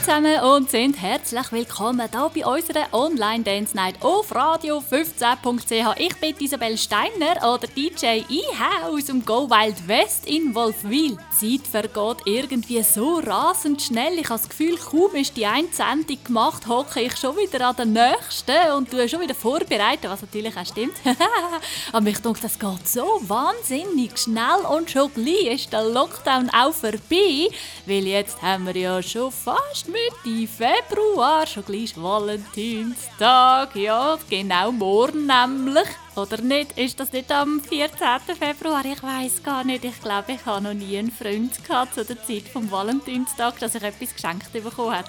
zusammen und sind herzlich willkommen hier bei unserer Online Dance Night auf Radio 15.ch. Ich bin Isabel Steiner oder DJ IH aus dem Go Wild West in Wolfwil. Die Zeit vergeht irgendwie so rasend schnell. Ich habe das Gefühl, kaum ist die eine Sendung gemacht, hocke ich schon wieder an der nächsten und tue schon wieder vorbereiten, was natürlich auch stimmt. Aber mich denke, das geht so wahnsinnig schnell und schon gleich ist der Lockdown auch vorbei, weil jetzt haben wir ja schon fast Mitte Februar, schon gleich Valentinstag. Ja, genau morgen nämlich. Oder nicht? Ist das nicht am 14. Februar? Ich weiß gar nicht. Ich glaube, ich habe noch nie einen Freund gehabt zu der Zeit vom Valentinstag, dass ich etwas geschenkt bekommen habe.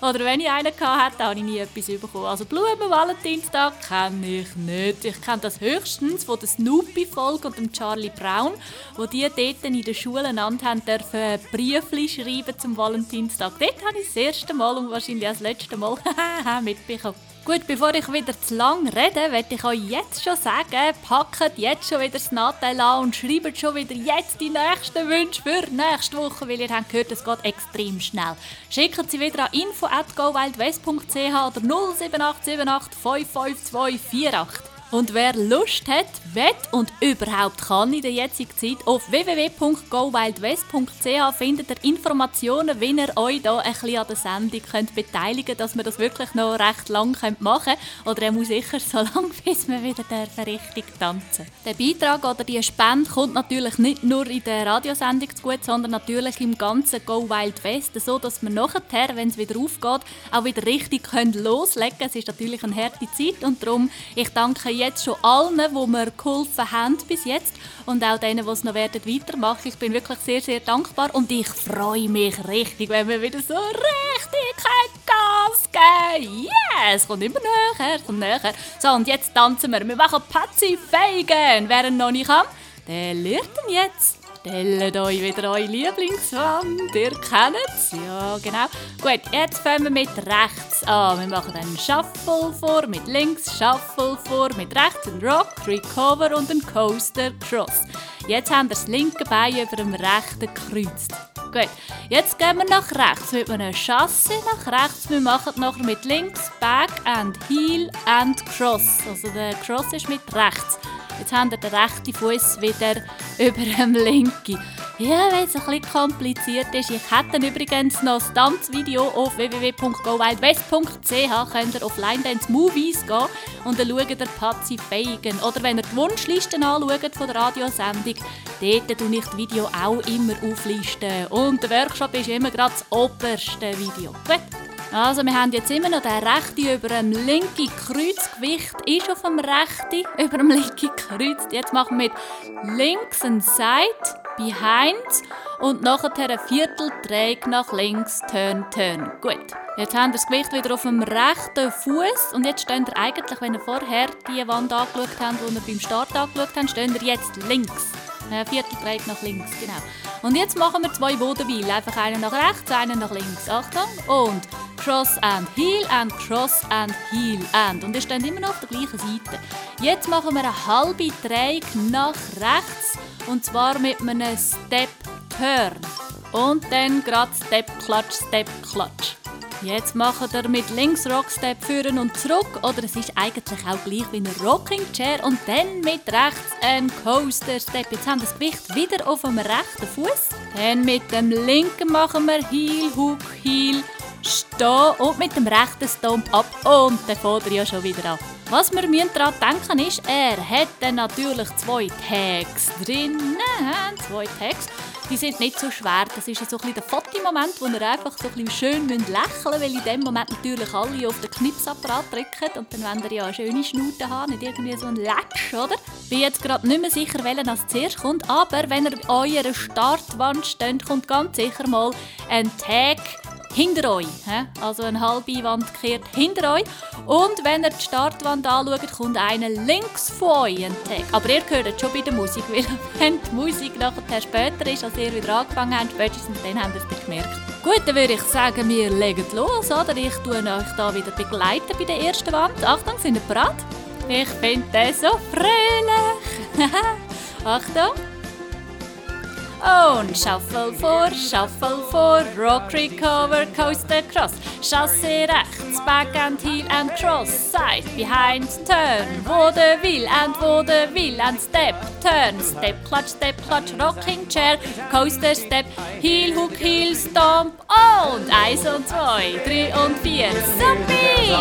Oder wenn ich einen hatte, habe ich nie etwas bekommen. Also Blumen, Valentinstag kenne ich nicht. Ich kenne das höchstens von der Snoopy-Folge und dem Charlie Brown, wo die dort in der Schule einander haben dürfen Briefli schreiben zum Valentinstag. Dort habe ich das erste Mal und wahrscheinlich das letzte Mal mitbekommen. Gut, bevor ich wieder zu lang rede, möchte ich euch jetzt schon sagen, packt jetzt schon wieder das Nattel an und schreibt schon wieder jetzt die nächsten Wünsche für nächste Woche, weil ihr habt gehört, es geht extrem schnell. Schickt sie wieder an info.gowildwest.ch oder 07878 552 48. Und wer Lust hat, wird und überhaupt kann in der jetzigen Zeit auf www.gowildwest.ch findet ihr Informationen, wie ihr euch da ein bisschen an der Sendung könnt beteiligen könnt, dass wir das wirklich noch recht lang machen können. Oder er muss sicher so lange, bis wir wieder richtig tanzen Der Beitrag oder die Spende kommt natürlich nicht nur in der Radiosendung zu gut, sondern natürlich im ganzen Go Wild West, so dass wir nachher, wenn es wieder aufgeht, auch wieder richtig loslegen können. Es ist natürlich eine harte Zeit und darum, ich danke jetzt schon allen, die mir geholfen haben bis jetzt und auch denen, die es noch werden weitermachen. Ich bin wirklich sehr, sehr dankbar und ich freue mich richtig, wenn wir wieder so richtig Gas geben. Yeah, es kommt immer näher, kommt näher. So, und jetzt tanzen wir. Wir machen Patsy Feigen. Wer noch nicht kann, der lernt ihn jetzt. Stellt euch wieder eure Lieblingswand. Ihr kennt es. Ja, genau. Gut, jetzt fangen wir mit rechts an. Wir machen einen Shuffle vor, mit links, Shuffle vor, mit rechts, einen Rock, Recover und einen Coaster Cross. Jetzt haben wir das linke Bein über dem rechten gekreuzt. Gut, jetzt gehen wir nach rechts mit einem Chassis nach rechts. Wir machen nachher mit links Back and Heel and Cross. Also der Cross ist mit rechts. Jetzt haben wir den rechten Fuß wieder über dem linken. Ja, wenn es ein bisschen kompliziert ist. Ich hätte übrigens noch das Tanzvideo auf www.gowildwest.ch. Könnt ihr auf Line Dance Movies gehen und dann schaut ihr Patsy Feigen. Oder wenn ihr die Wunschlisten anschaut von der Radiosendung, dort tue ich das Video auch immer auflisten. Und der Workshop ist immer gerade das oberste Video. Gut. Also wir haben jetzt immer noch den rechten über dem linken Kreuzgewicht ist auf dem rechten über dem linken Kreuz. Jetzt machen wir mit links ein Side, behind und nachher ein Vierteldreieck nach links, turn, turn. Gut. Jetzt haben wir das Gewicht wieder auf dem rechten Fuß und jetzt stehen wir eigentlich, wenn ihr vorher die Wand angeschaut habt, die ihr beim Start angeschaut habt, stehen wir jetzt links. Ein Vierteldreieck nach links, genau. Und jetzt machen wir zwei Bodenweilen. Einfach einen nach rechts, einen nach links. Achtung. Und Cross and Heel and Cross and Heel and. Und ihr steht immer noch auf der gleichen Seite. Jetzt machen wir eine halbe Dreieck nach rechts und zwar mit einem Step Turn. Und dann gerade Step Klatsch, Step Klatsch. Jetzt machen wir mit links Rockstep führen und zurück. Oder es ist eigentlich auch gleich wie eine Rocking Chair. Und dann mit rechts ein Coaster Step. Jetzt haben wir das Gewicht wieder auf dem rechten Fuß. Dann mit dem linken machen wir Heel, Hook, Heel, stehen und mit dem rechten Stomp ab und dann fährt er ja schon wieder an. Was wir daran denken ist, er dann natürlich zwei Tags drin. Zwei Tags. Die sind nicht so schwer. Das ist so ein der Fotomoment, wo er einfach so ein schön lächeln müsst, weil in dem Moment natürlich alle auf den Knipsapparat drücken und dann wollen ihr ja eine schöne Schnute haben, nicht irgendwie so ein Latsch, oder? Ich bin jetzt gerade nicht mehr sicher, welcher als zuerst kommt, aber wenn ihr bei eurer Startwand steht, kommt ganz sicher mal ein Tag hinter euch. Also eine halbe Wand kehrt hinter euch. Und wenn ihr die Startwand anschaut, kommt einer links von euch Tag. Aber ihr hört schon bei der Musik, weil wenn die Musik nachher später ist, als ihr wieder angefangen habt, spätestens dann habt ihr es gemerkt. Gut, dann würde ich sagen, wir legen los, oder? Ich tue euch da wieder begleiten bei der ersten Wand. Achtung, sind ihr bereit? Ich finde das so fröhlich. Achtung own. Shuffle vor, shuffle vor, rock, recover, coast across. Chasse rechts, back and heel and cross. Side, behind, turn. Vaudeville and vaudeville and step, turn. Step, clutch, step, clutch, rocking chair, coaster, step, heel, hook, heel, stomp. Und eins und zwei, drei und vier. Zombie!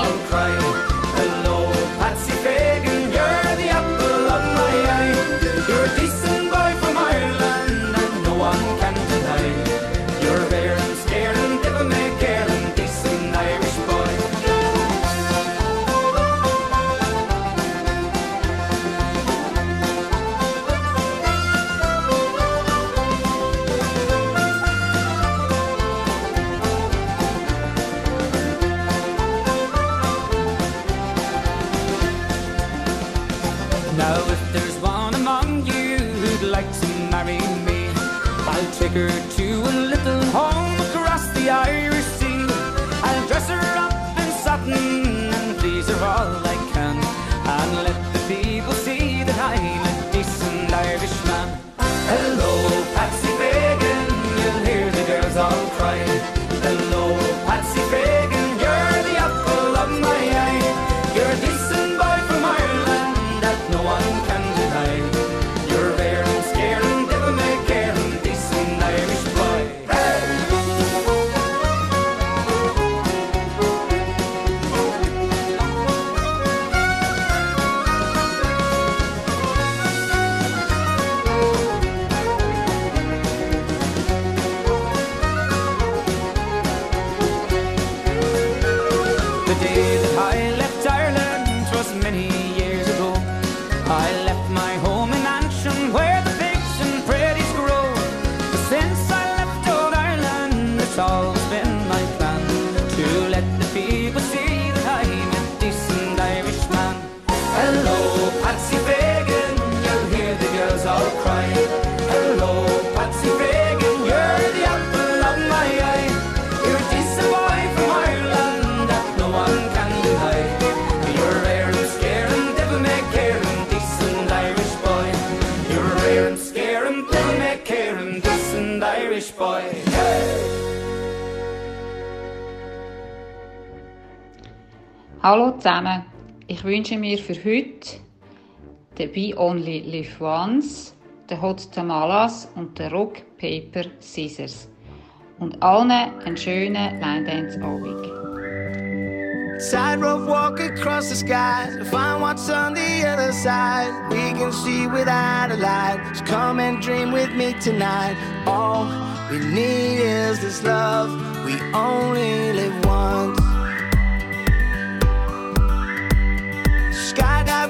Hallo zusammen, ich wünsche mir für heute den Be Only Live Once, den Hot Tamalas und den Rock Paper Scissors und allen einen schönen Line Dance Abend. Tightrope walk across the sky to find what's on the other side. We can see without a light. So come and dream with me tonight. All we need is this love. We only live once.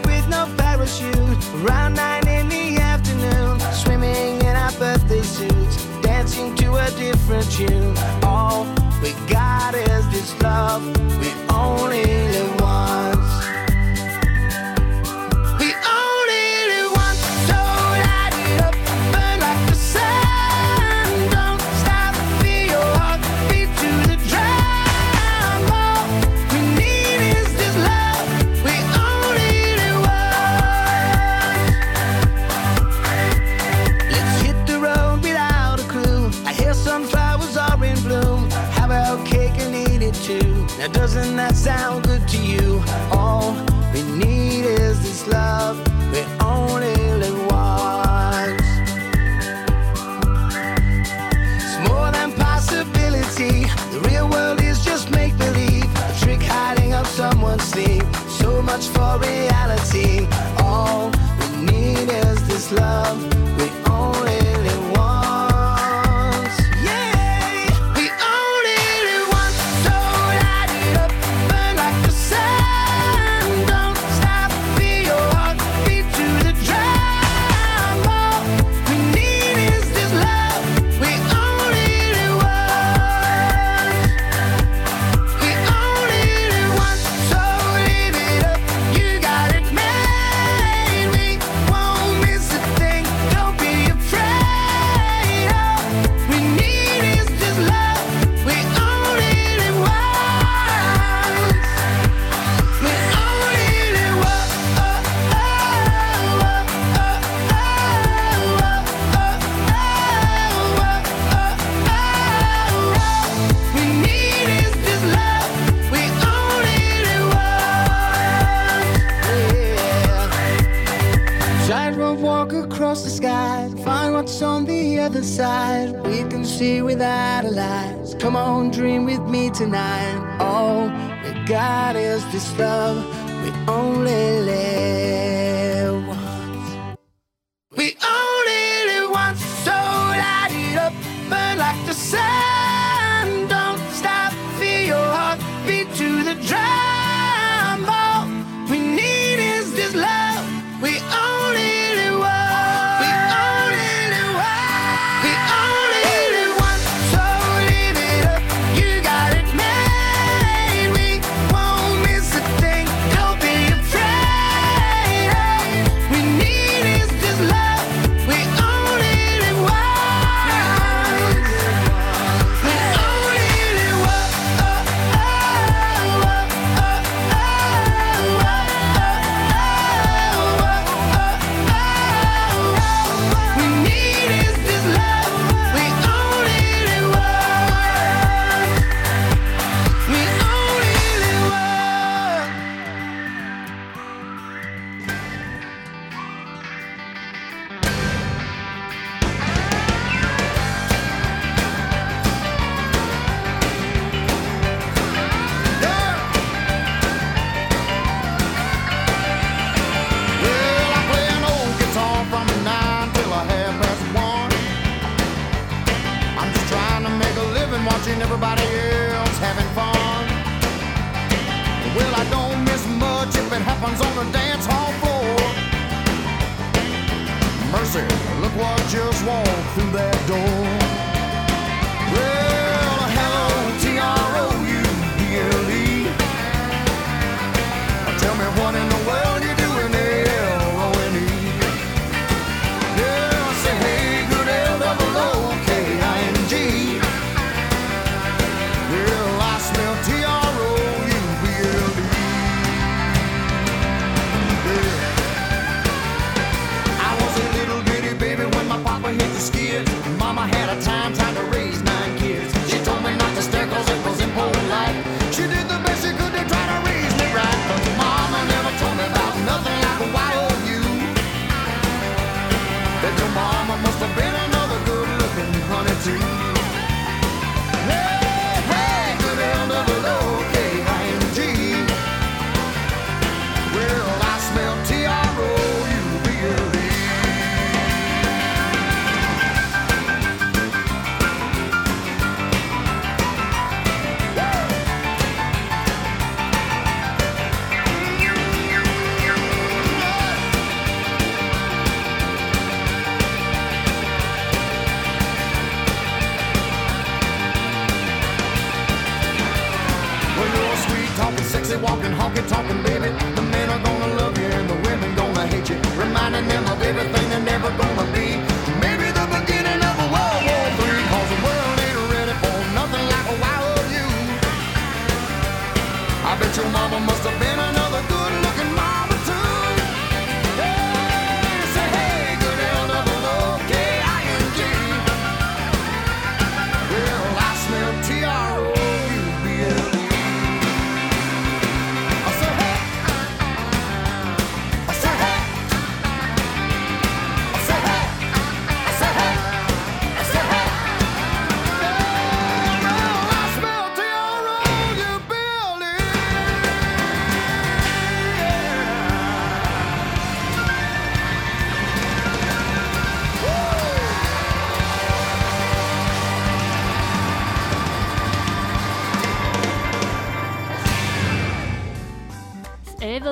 with no parachute. Around nine in the afternoon, swimming in our birthday suits, dancing to a different tune. All we got is this love. We only live. search for reality. All we need is this love.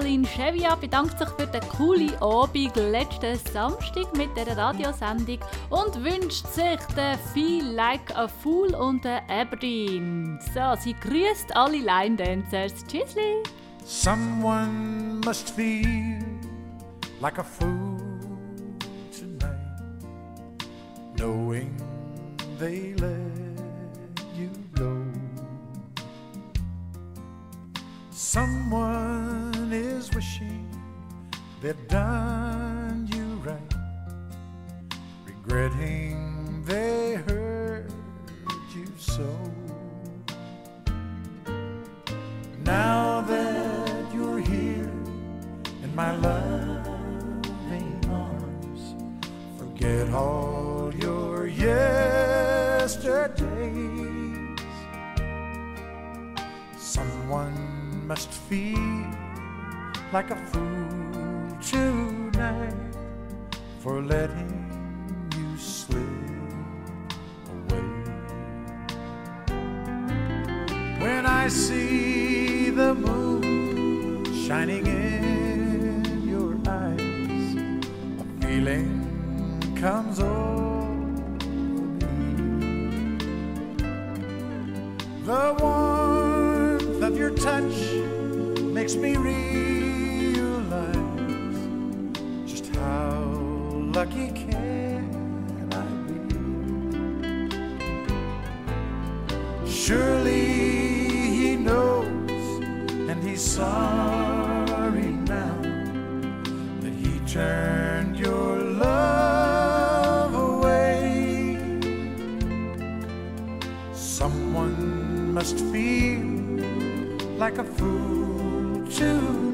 Caroline Chevia bedankt sich für den coolen Abend letzten Samstag mit der Radiosendung und wünscht sich den Feel Like a Fool und den Aberdeen. So, sie grüßt alle Line Dancers. Tschüssli! Someone must feel like a fool tonight, knowing they let you go. Someone is wishing they'd done you right, regretting they hurt you so. Now that you're here in my loving arms, forget all your yesterdays. Someone must feel like a fool tonight for letting you slip away. When I see the moon shining in your eyes, a feeling comes over me. The warmth of your touch makes me realize just how lucky can I be. Surely he knows, and he's sorry now that he turned your love away. Someone must feel like a fool true.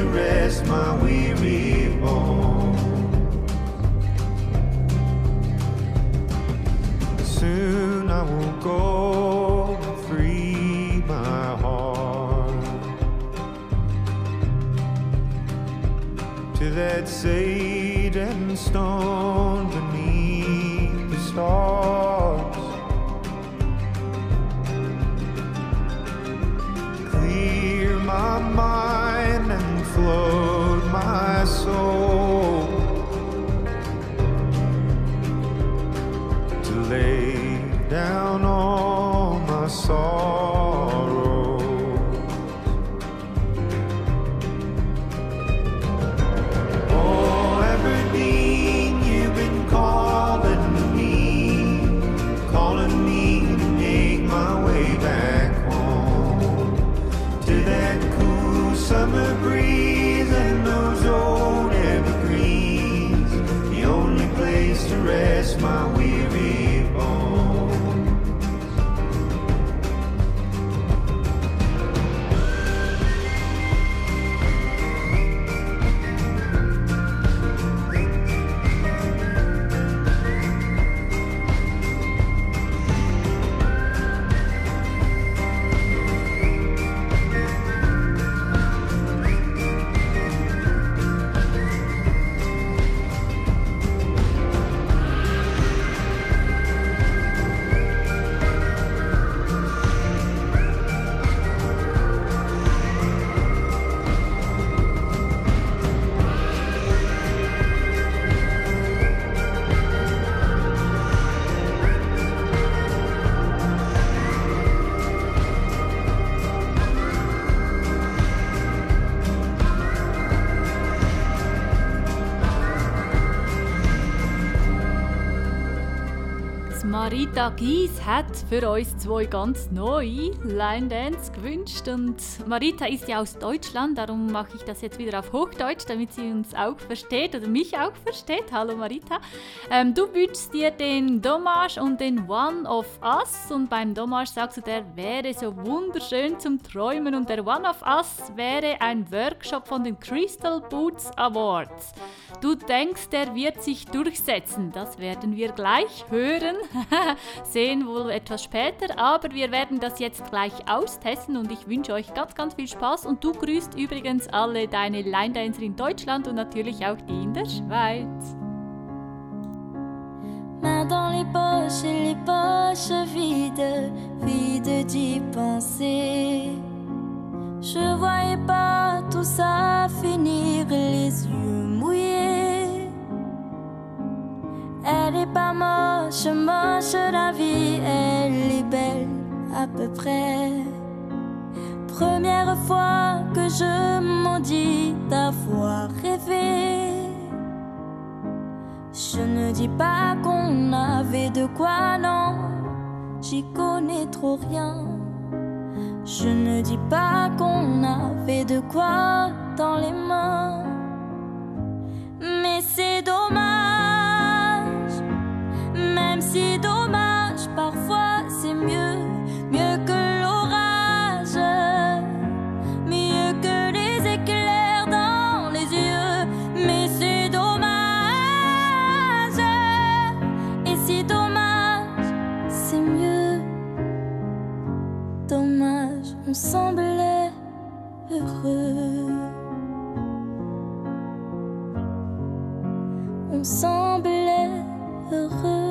to rest my weary bones. soul. Marita Gies hat für uns zwei ganz neue Line Dance gewünscht. Und Marita ist ja aus Deutschland, darum mache ich das jetzt wieder auf Hochdeutsch, damit sie uns auch versteht oder mich auch versteht. Hallo Marita. Ähm, du wünschst dir den Dommage und den One of Us. Und beim Dommage sagst du, der wäre so wunderschön zum Träumen. Und der One of Us wäre ein Workshop von den Crystal Boots Awards. Du denkst, der wird sich durchsetzen. Das werden wir gleich hören. Sehen wohl etwas später. Aber wir werden das jetzt gleich austesten und ich wünsche euch ganz, ganz viel Spaß. Und du grüßt übrigens alle deine Line-Dancer in Deutschland und natürlich auch die in der Schweiz. Main dans les poches les poches vides, vides d'y penser. Je voyais pas tout ça finir, les yeux mouillés. Elle est pas moche, moche la vie, elle est belle à peu près. Première fois que je maudis d'avoir rêvé. Je ne dis pas qu'on avait de quoi, non, j'y connais trop rien. Je ne dis pas qu'on avait de quoi dans les mains, mais c'est dommage, même si dommage, parfois c'est mieux, mieux que l'orage, mieux que les éclairs dans les yeux, mais c'est dommage, et si dommage, c'est mieux. Dommage, on semblait heureux. On semblait heureux.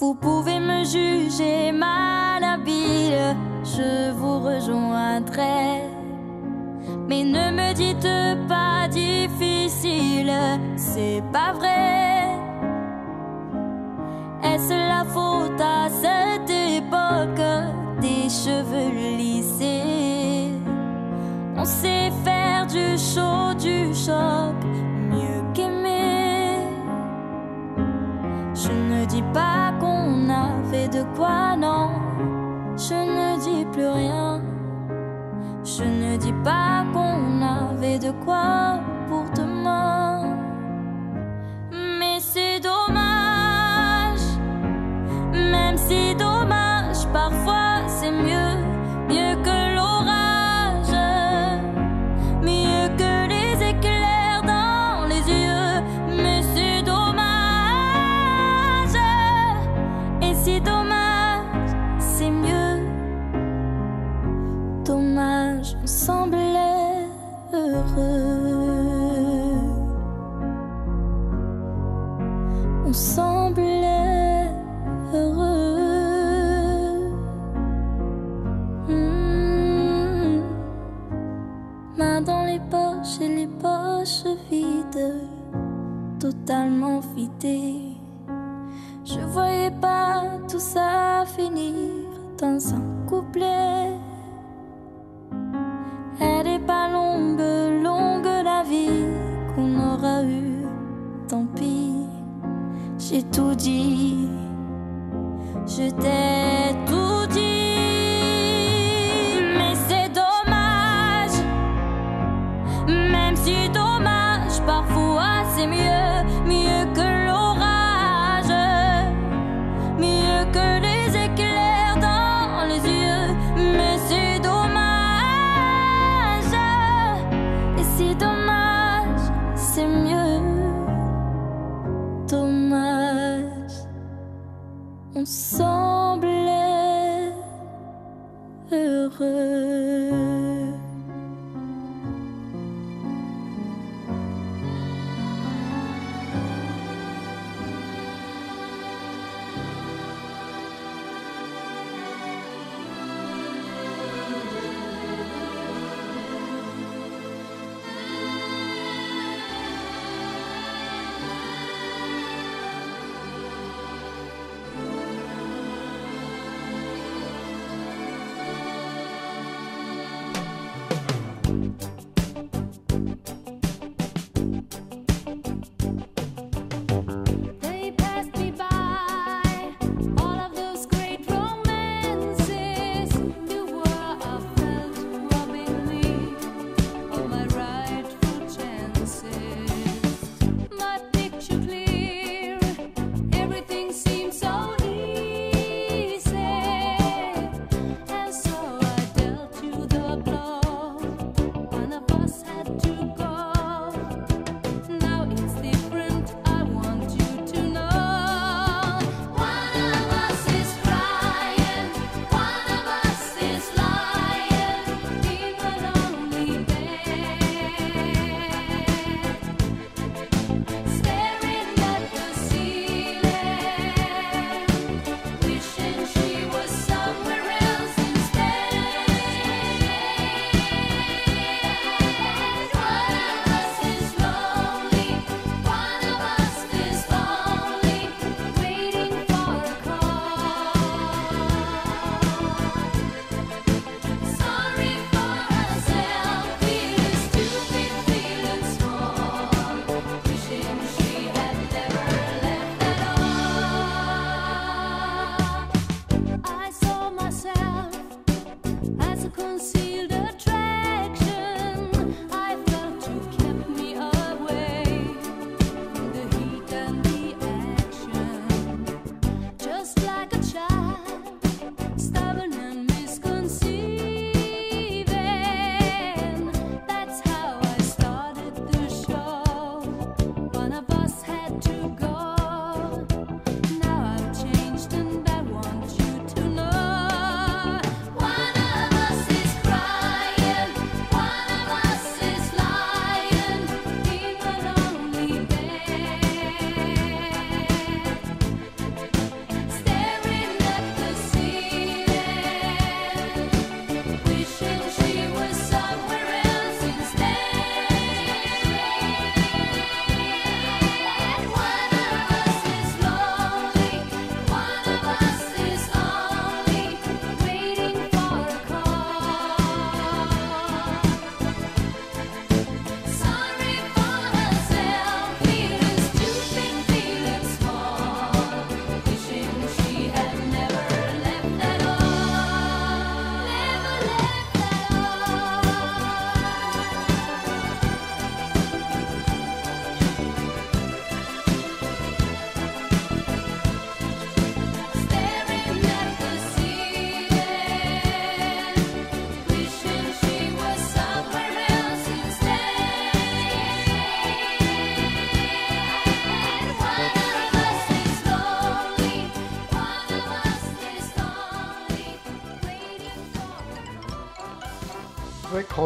Vous pouvez me juger malhabile, je vous rejoindrai. Mais ne me dites pas difficile, c'est pas vrai. Est-ce la faute à cette époque des cheveux lissés? On sait faire du chaud, du choc, dis pas qu'on avait de quoi, non. Je ne dis plus rien. Je ne dis pas qu'on avait de quoi totalement. Je voyais pas tout ça finir dans un couplet. Elle est pas longue, longue la vie qu'on aura eue. Tant pis, j'ai tout dit. Je t'ai On semblait heureux.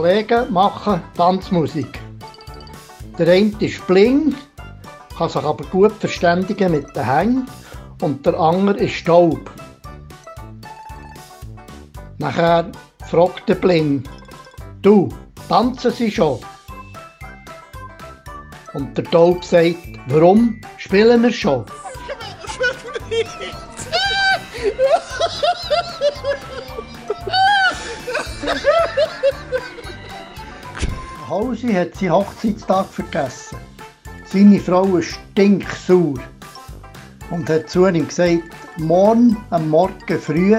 Kollegen machen Tanzmusik. Der eine ist bling, kann sich aber gut verständigen mit den Hängen und der andere ist Staub. Nachher fragt der Bling, du, tanzen sie schon? Und der Taub sagt, warum spielen wir schon? Hausi hat seinen Hochzeitstag vergessen. Seine Frau ist stinksauer und hat zu ihm gesagt, morgen am Morgen früh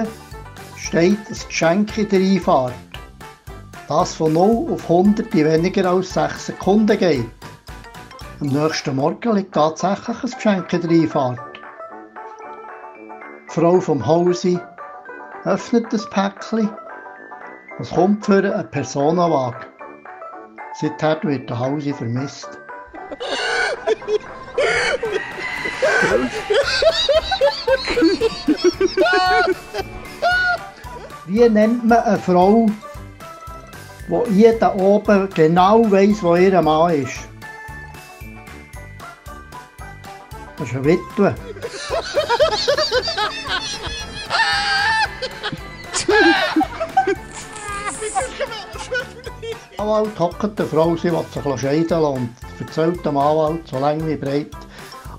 steht ein Geschenk in der Einfahrt. Das von 0 auf 100 in weniger als 6 Sekunden geht. Am nächsten Morgen liegt tatsächlich ein Geschenk in der Einfahrt. Die Frau vom Hausi öffnet das Päckchen. Es kommt für einen Personenwagen. Seither wird der Hausi vermisst. Wie nennt man eine Frau, die jeder oben genau weiß, wo ihr Mann ist? Das ist eine Witwe. Anwalt hockt eine Frau, will sich scheiden lassen und erzählt dem Anwalt so lange wie breit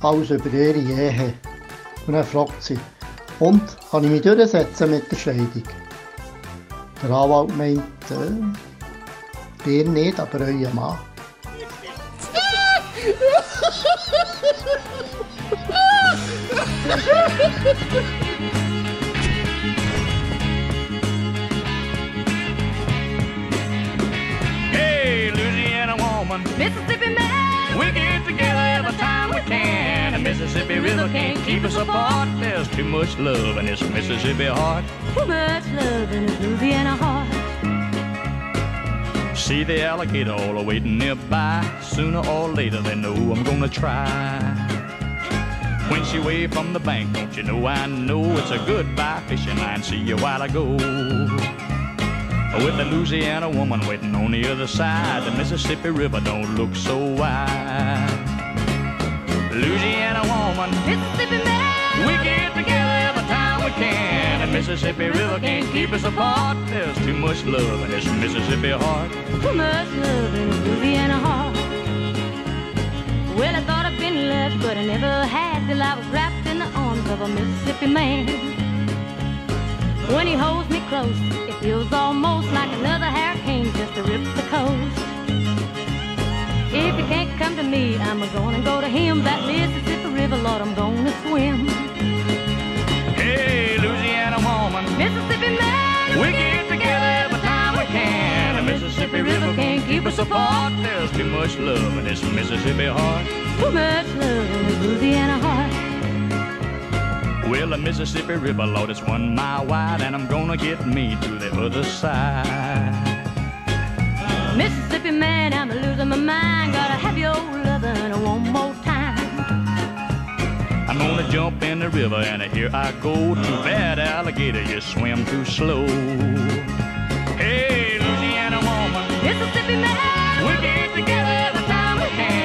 alles über ihre Ehe. Und dann fragt sie, und, kann ich mich durchsetzen mit der Scheidung? Der Anwalt meint, äh, ihr nicht, aber euer Mann. Hey, Louisiana woman, Mississippi man, we get together every time we can. The Mississippi River can't keep us apart. There's too much love in this Mississippi heart. too much love in his Louisiana heart. See the alligator all waiting nearby. Sooner or later they know I'm gonna try. When she waved from the bank, don't you know I know it's a goodbye fishing line. See you while I go. With the Louisiana woman waiting on the other side, the Mississippi River don't look so wide. Louisiana woman, Mississippi man, we get together every time we can. The Mississippi River can't keep us apart. There's too much love in this Mississippi heart. too much love in Louisiana heart. Well, I thought I'd been left, but I never had till I was wrapped in the arms of a Mississippi man. When he holds me close, it feels almost like another hurricane just to rip the coast. If you can't come to me, I'm gonna go to him. That Mississippi River, Lord, I'm gonna swim. Hey, Louisiana woman, Mississippi man, we get together every time we can. The Mississippi River can't keep us apart. There's too much love in this Mississippi heart. too much love in Louisiana heart. Well, the Mississippi River, Lord, it's one mile wide, and I'm gonna get me to the other side. Mississippi man, I'm losing my mind. Gotta have your lovin' one more time. I'm gonna jump in the river, and here I go. Too bad, alligator, you swim too slow. Hey, Louisiana woman, Mississippi man, we get together every time we can.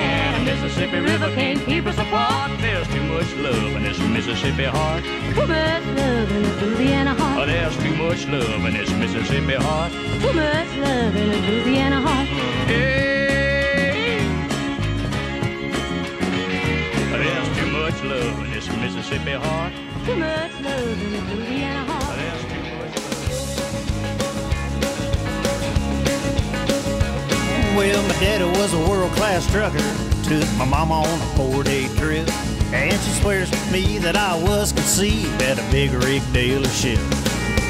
The Mississippi River can't keep us apart. There's too much love in this Mississippi heart. too much love in his Louisiana Oh, heart. there's too much love in this Mississippi heart. Too much love in his Louisiana heart. Hey, there's too much love in this Mississippi heart. Too much love in his Louisiana heart. Oh, there's too much Well, my daddy was a world class trucker. Took my mama on a four day trip. And she swears to me that I was conceived at a big rig dealership.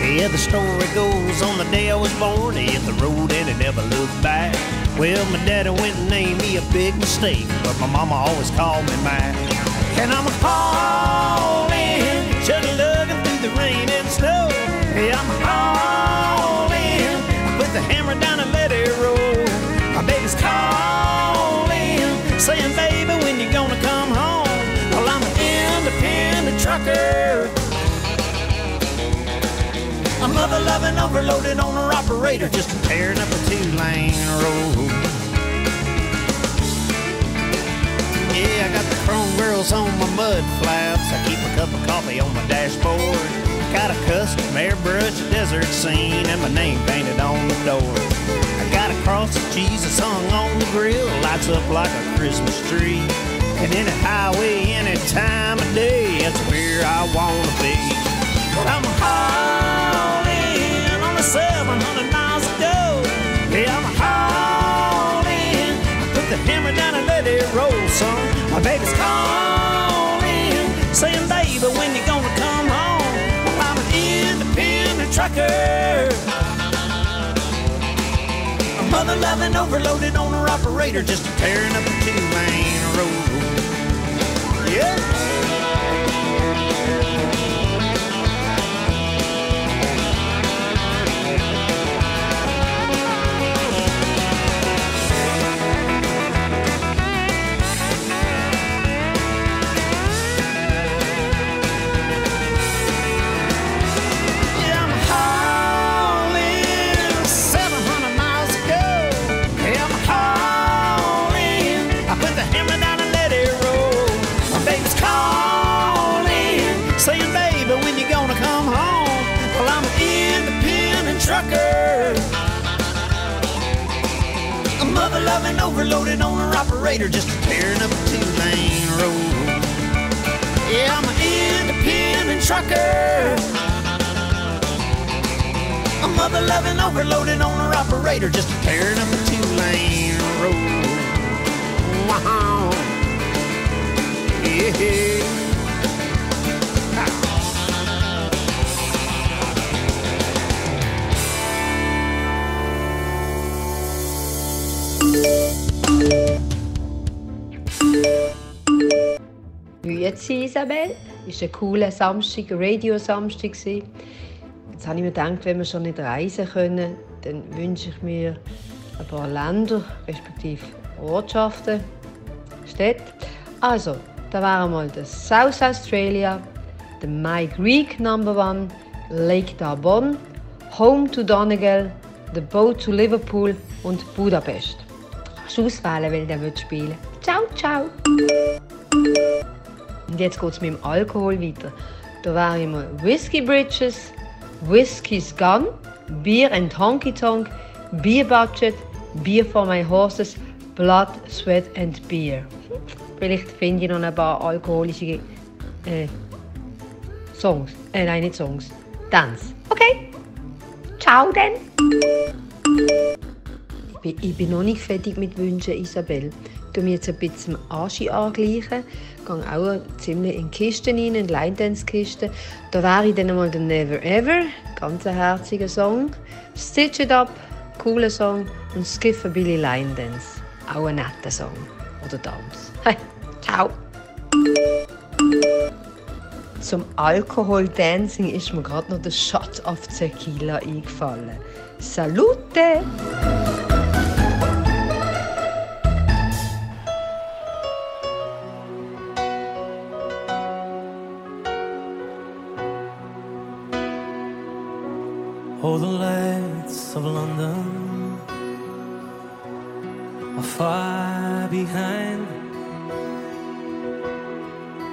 Yeah, the story goes on the day I was born, he hit the road and he never looked back. Well, my daddy went and named me a big mistake, but my mama always called me Mac. And I'm a calling, chugging, lugging through the rain and snow. Yeah, I'm calling, mother loving overloaded owner operator, just tearing up a two lane road. Yeah, I got the chrome girls on my mud flaps. I keep a cup of coffee on my dashboard. Got a custom airbrush desert scene and my name painted on the door. I got a cross of Jesus hung on the grill, lights up like a Christmas tree. And any highway, any time of day, that's where I wanna be. But I'm the 700 miles to go. Yeah, I'm hauling. Put the hammer down and let it roll, son. My baby's calling, saying, baby, when you gonna come home? Well, I'm an independent trucker. A mother loving, overloaded owner operator, just tearing up a two lane road. Yeah, overloaded owner operator, just tearing up a two lane road. Yeah, I'm an independent trucker. A mother loving, overloaded owner operator, just tearing up a two lane road. Wow. Yeah. Grüezi Isabel, ist ein cooler Samstag, Radio-Samstag. Jetzt habe ich mir gedacht, wenn wir schon nicht reisen können, dann wünsche ich mir ein paar Länder, respektive Ortschaften, Städte. Also, da wären mal das South Australia, der My Greek Number One, Lake Darbon, Home to Donegal, The Boat to Liverpool und Budapest. Kannst du auswählen, welchen du willst spielen Ciao, ciao! Und jetzt geht es mit dem Alkohol weiter. Da wäre immer Whiskey Bridges, Whiskey's Gun, Beer and Honky Tonk, Beer Budget, Beer for My Horses, Blood, Sweat and Beer. Vielleicht finde ich noch ein paar alkoholische äh, Songs. Äh, nein, nicht Songs. Dance. Okay. Ciao dann. Ich bin, noch nicht fertig mit Wünschen, Isabel. Tue mich jetzt ein bisschen Aschi angleichen. Gehe auch ziemlich in Kisten rein, in Line Dance Kiste. Da wäre ich dann mal der Never Ever, ganz ein herziger Song. Stitch It Up, cooler Song. Und Skiffer Billy Line Dance, auch ein netter Song. Oder Dance. Hey, ciao. Zum Alkohol-Dancing ist mir gerade noch der Shot of Tequila eingefallen. Salute! Oh, the lights of London are far behind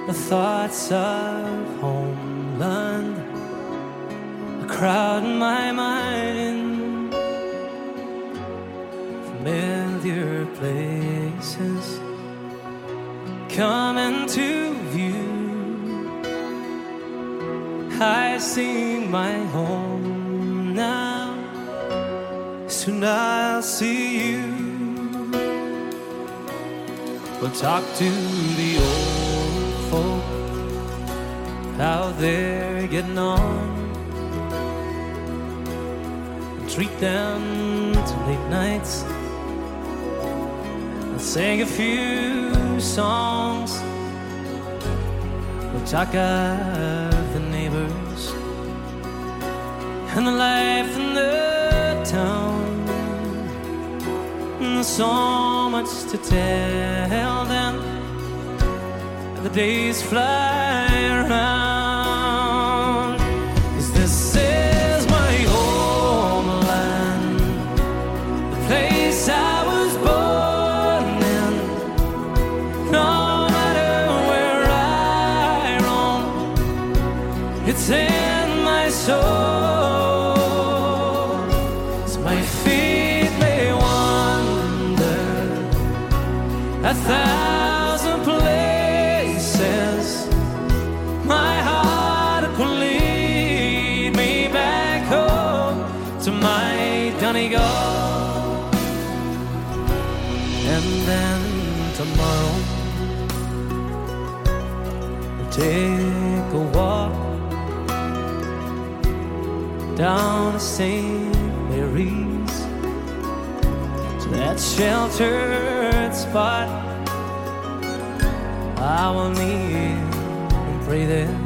the thoughts of homeland. A crowd in my mind, familiar places come into view. I see my home. Soon I'll see you. We'll talk to the old folk, how they're getting on. Treat them to late nights and sing a few songs. We'll talk of the neighbors and the life in the So much to tell them. The days fly around. Take a walk down to St. Mary's to that sheltered spot. I will kneel and pray there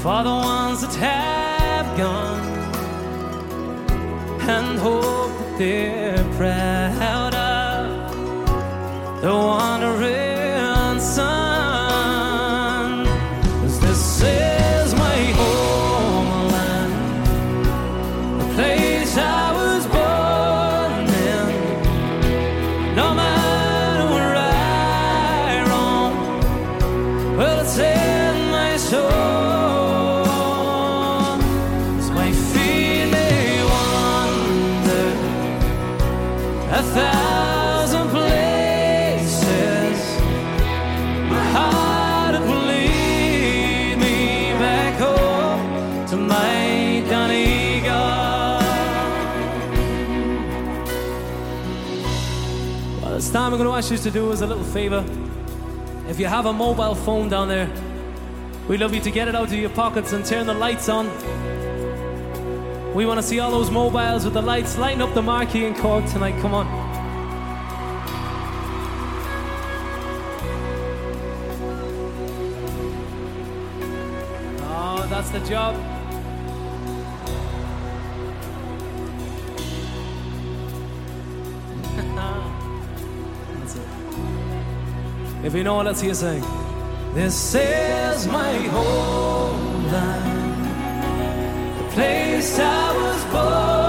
for the ones that have gone and hope that they're proud of the wandering. ask you to do us a little favor. If you have a mobile phone down there, we love you to get it out of your pockets and turn the lights on. We want to see all those mobiles with the lights lighting up the marquee in court tonight. Come on. Oh, that's the job. If you know what, let's hear saying. This is my homeland, the place I was born.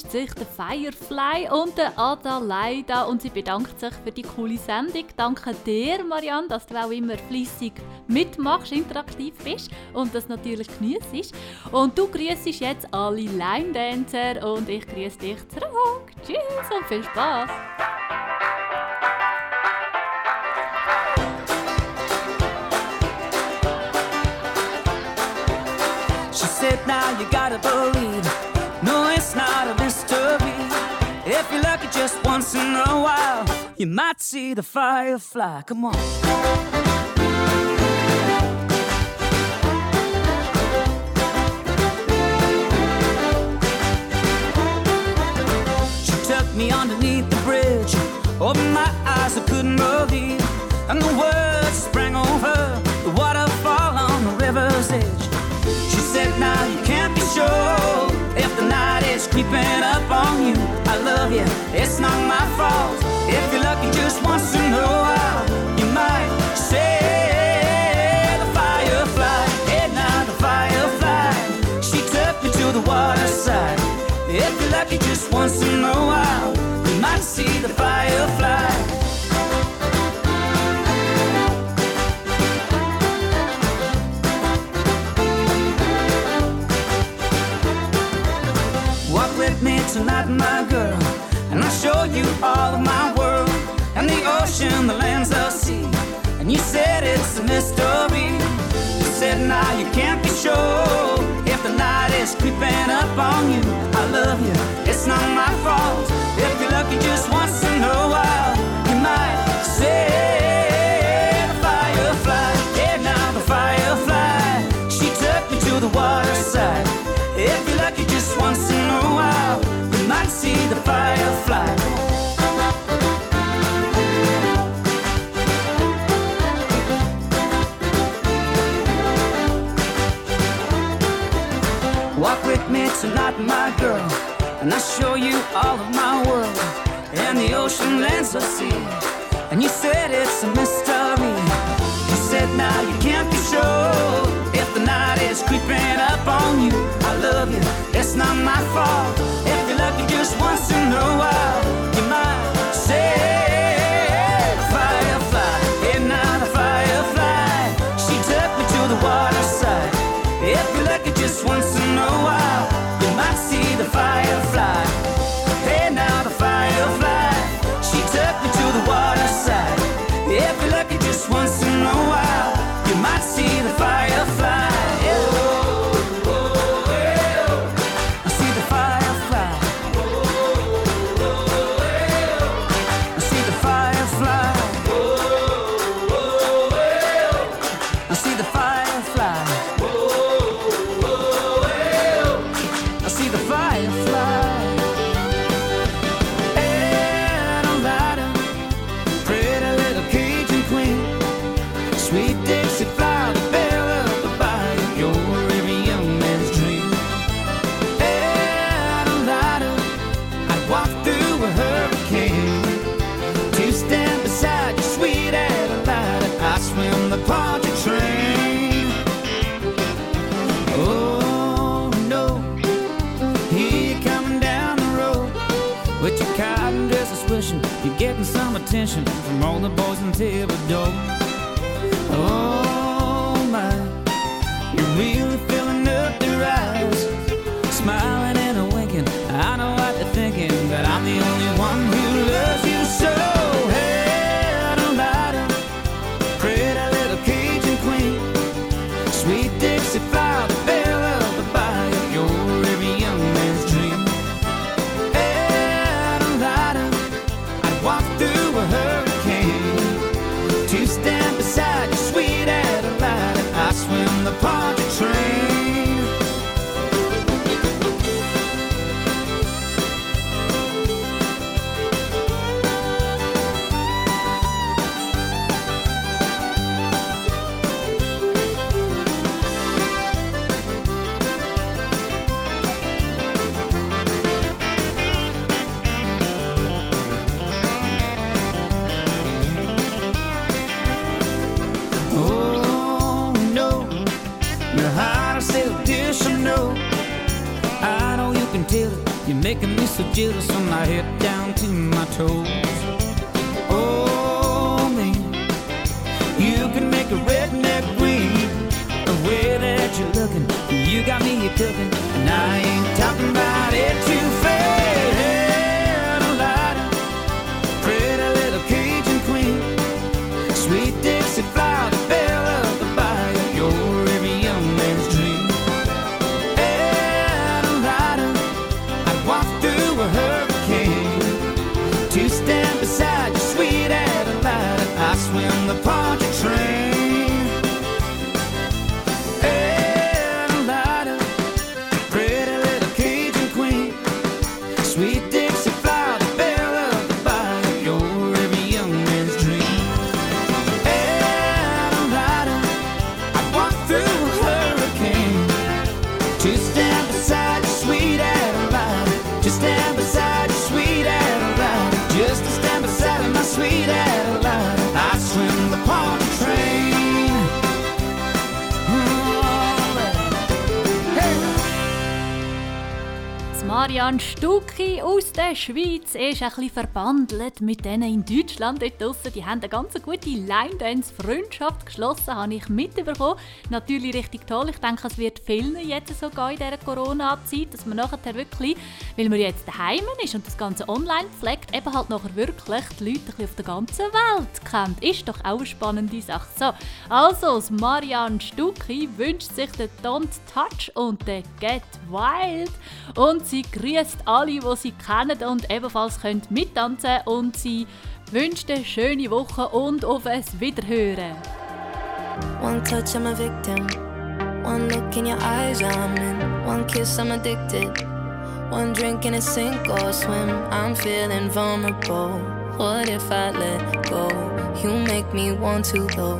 Wünscht sich den Firefly und den Adelaida und sie bedankt sich für die coole Sendung. Danke dir, Marianne, dass du auch immer fleissig mitmachst, interaktiv bist und das natürlich geniessest. Und du grüßt jetzt alle Line-Dancer und ich grüße dich zurück. Tschüss und viel Spaß! Now you gotta believe. If you're lucky just once in a while, you might see the firefly. Come on. She took me underneath the bridge. Opened my eyes, I couldn't believe. And the words sprang over the waterfall on the river's edge. She said, Now you can't be sure if the night is creeping up on you. Love you, it's not my fault. If you're lucky just once in a tonight, my girl, and I'll show you all of my world and the ocean, the lands, the sea. And you said it's a mystery. You said now you can't be sure if the night is creeping up on you. I love you, it's not my fault. If you're lucky just once in a while, firefly. Walk with me tonight, my girl, and I'll show you all of my world and the ocean lands I see. And you said it's a mystery. You said now you can't be sure if the night is creeping up on you. I love you, it's not my fault. Once in a while, you might see the firefly. Attention from all the boys in Thibodeau. Making me so jealous from my head Das Marian Stucki aus der Schweiz ist ein bisschen verbandelt mit denen in Deutschland. Dort draussen, die haben eine ganz gute Line-Dance-Freundschaft geschlossen, habe ich mitbekommen. Natürlich richtig toll. Ich denke, es wird vielen jetzt so gehen in dieser Corona-Zeit, dass man nachher wirklich, weil man jetzt daheim ist und das Ganze online pflegt, eben halt nachher wirklich die Leute auf der ganzen Welt kennt. Ist doch auch eine spannende Sache. So, also, das Marian Stucki wünscht sich den Don't Touch und den Get Wild. Und sie grüßt alle, die sie kennen und ebenfalls können mittanzen und sie wünscht eine schöne Woche und auf ein Wiederhören. One touch, I'm a victim. One look in your eyes, I'm in. One kiss, I'm addicted. One drink in a sink or swim, I'm feeling vulnerable. What if I let go? You make me want to though.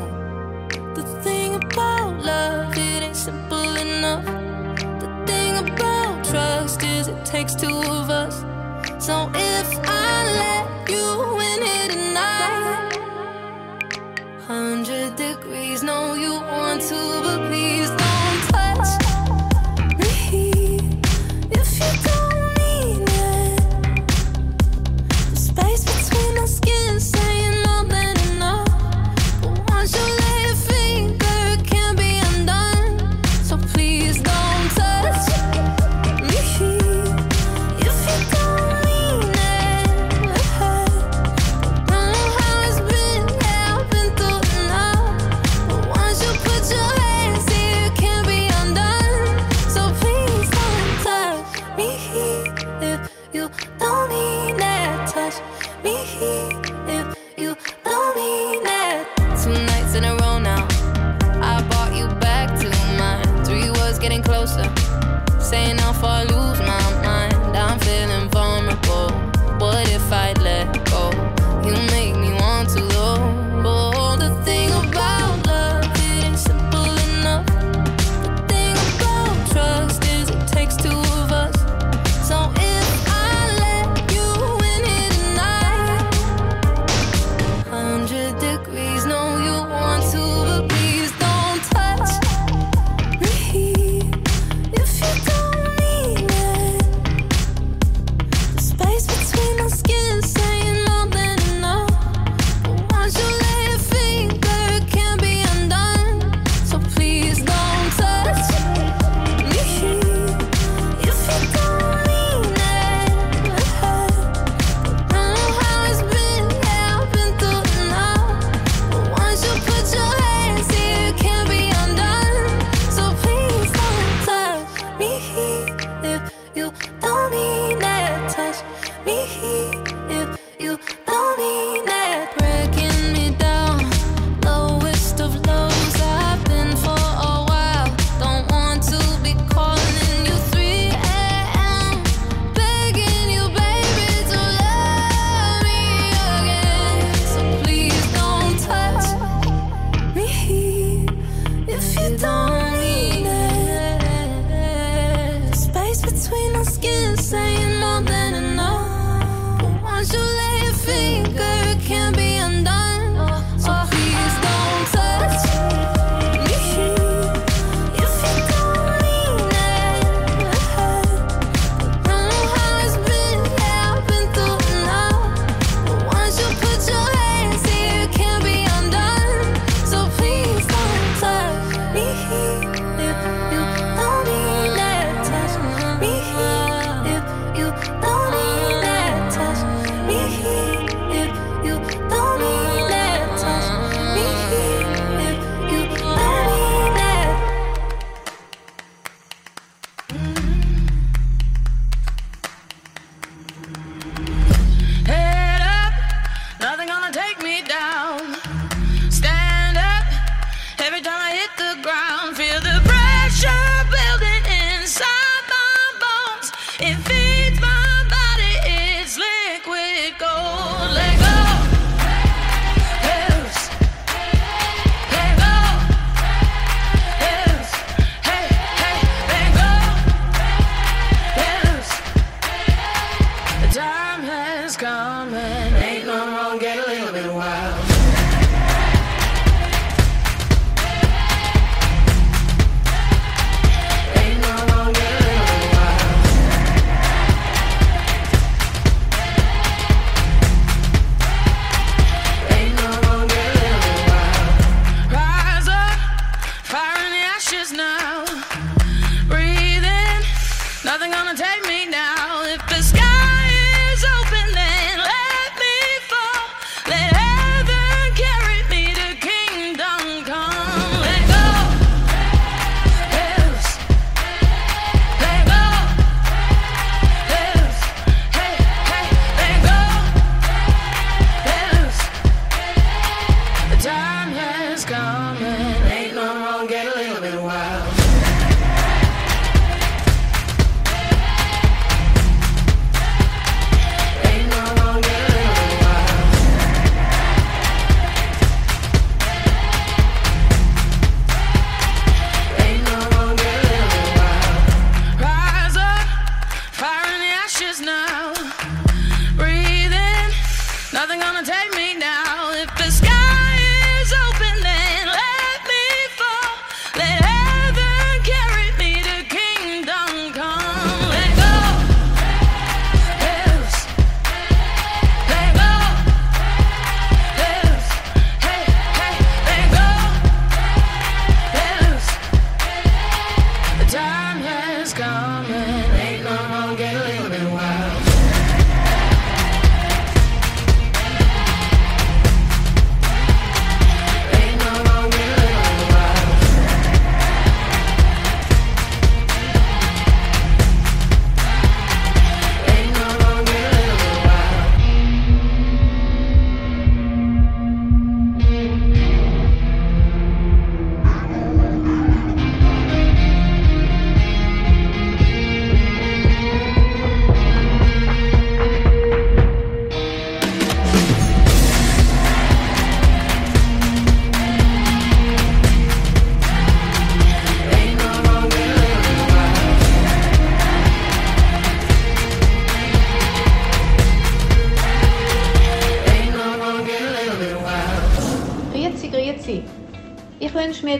The thing about love, it ain't simple enough. The thing about trust is it takes two of us. So if I let you in here tonight. Hundred degrees, no, you want to, but please don't touch me if you gone.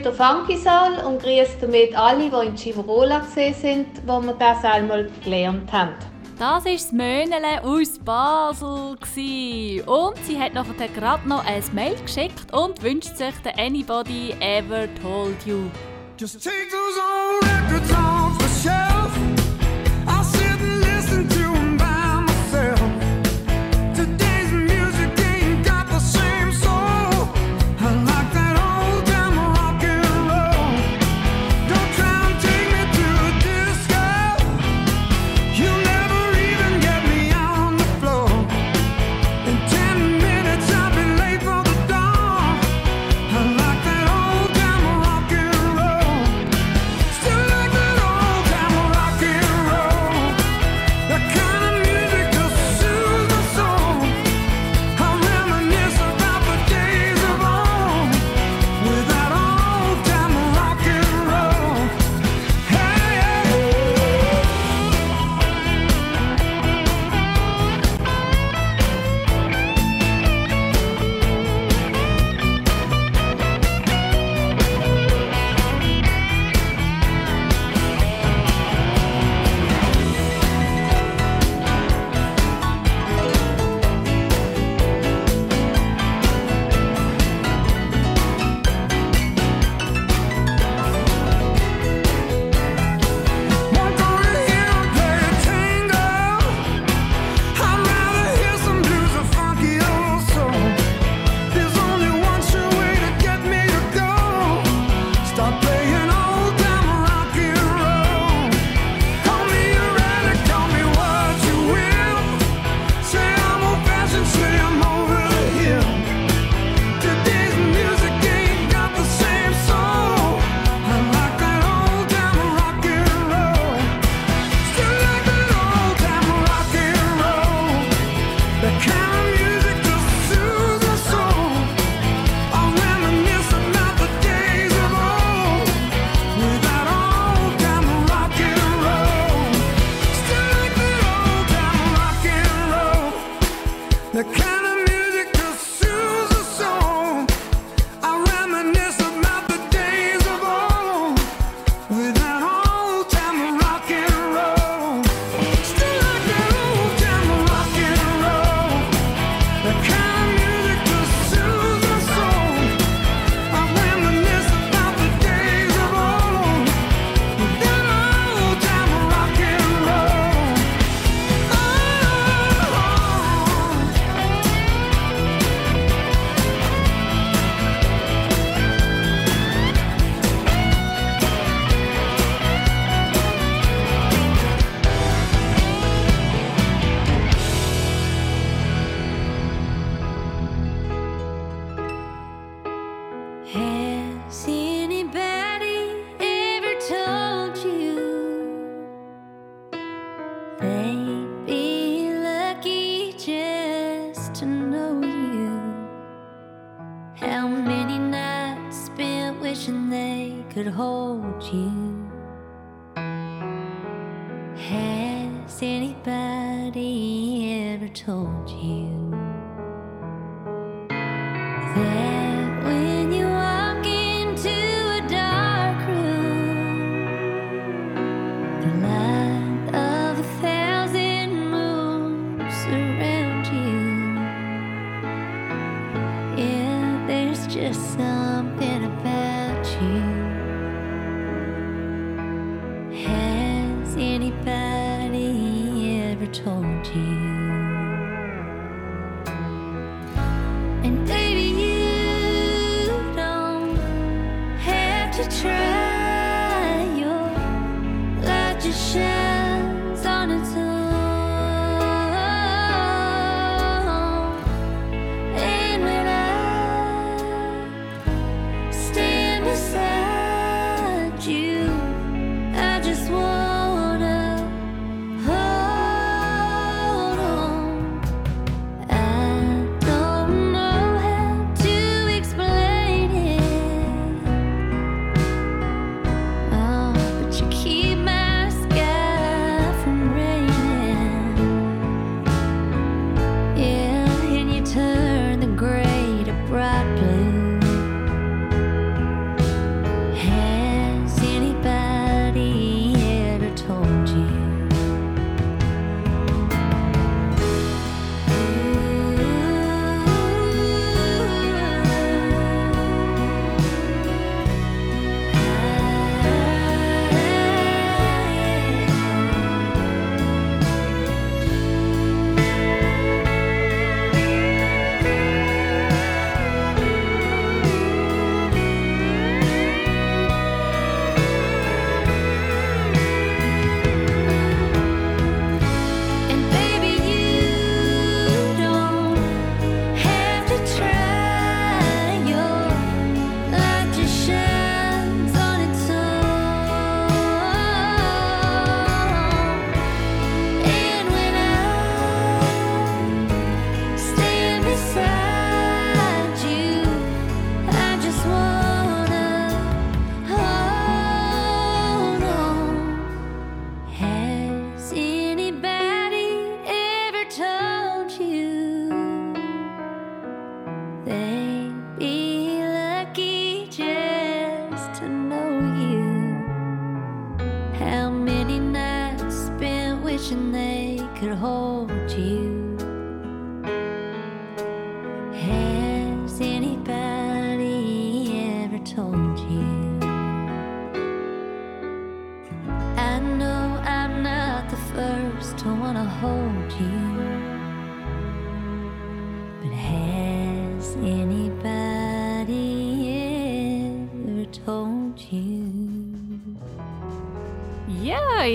steht der und grüßt damit alle, die in Civarola gesehen sind, wo wir das einmal gelernt haben. Das war das Mönele aus Basel. Und sie hat nachher gerade noch ein Mail geschickt und wünscht sich den Anybody Ever Told You. Just take those old records off.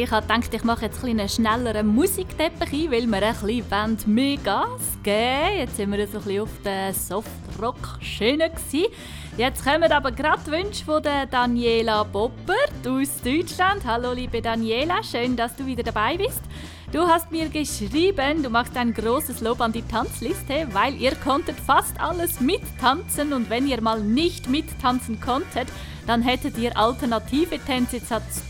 Ich habe gedacht, ich mache jetzt einen schnelleren Musikteppich ein, weil wir ein bisschen mehr Gas geben Jetzt sind wir so ein bisschen auf der Softrock-Schiene. Jetzt kommen aber gerade Wünsche von Daniela Boppert aus Deutschland. Hallo liebe Daniela, schön, dass du wieder dabei bist. Du hast mir geschrieben, du machst ein großes Lob an die Tanzliste, weil ihr konntet fast alles mittanzen und wenn ihr mal nicht mittanzen konntet, dann hättet ihr alternative Tänze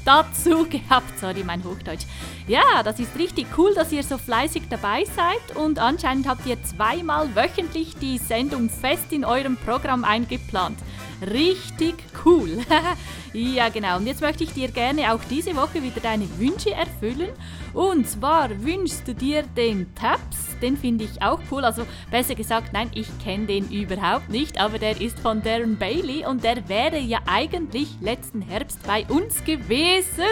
dazu gehabt. Sorry, mein Hochdeutsch. Ja, das ist richtig cool, dass ihr so fleißig dabei seid und anscheinend habt ihr zweimal wöchentlich die Sendung fest in eurem Programm eingeplant. Richtig cool. ja, genau. Und jetzt möchte ich dir gerne auch diese Woche wieder deine Wünsche erfüllen. Und zwar wünschst du dir den Taps, den finde ich auch cool. Also besser gesagt, nein, ich kenne den überhaupt nicht, aber der ist von Darren Bailey und der wäre ja eigentlich letzten Herbst bei uns gewesen.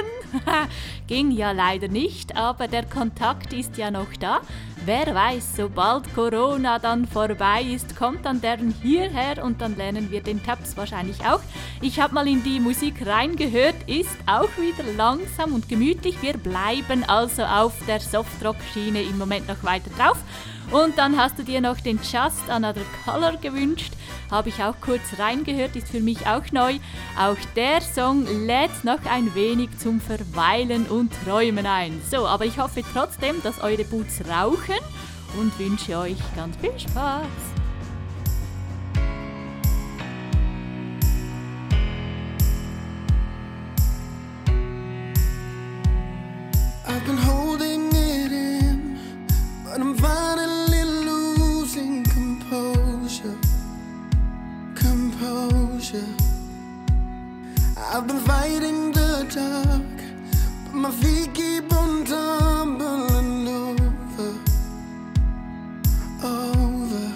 Ging ja leider nicht, aber der Kontakt ist ja noch da. Wer weiß, sobald Corona dann vorbei ist, kommt dann Darren hierher und dann lernen wir den Taps wahrscheinlich auch. Ich habe mal in die Musik reingehört, ist auch wieder langsam und gemütlich. Wir bleiben also auf der Softrock-Schiene im Moment noch weiter drauf. Und dann hast du dir noch den Just Another Color gewünscht. Habe ich auch kurz reingehört, ist für mich auch neu. Auch der Song lädt noch ein wenig zum Verweilen und Träumen ein. So, aber ich hoffe trotzdem, dass eure Boots rauchen und wünsche euch ganz viel Spaß. I've been holding it in, but I'm finding closure. I've been fighting the dark, but my feet keep on tumbling over, over.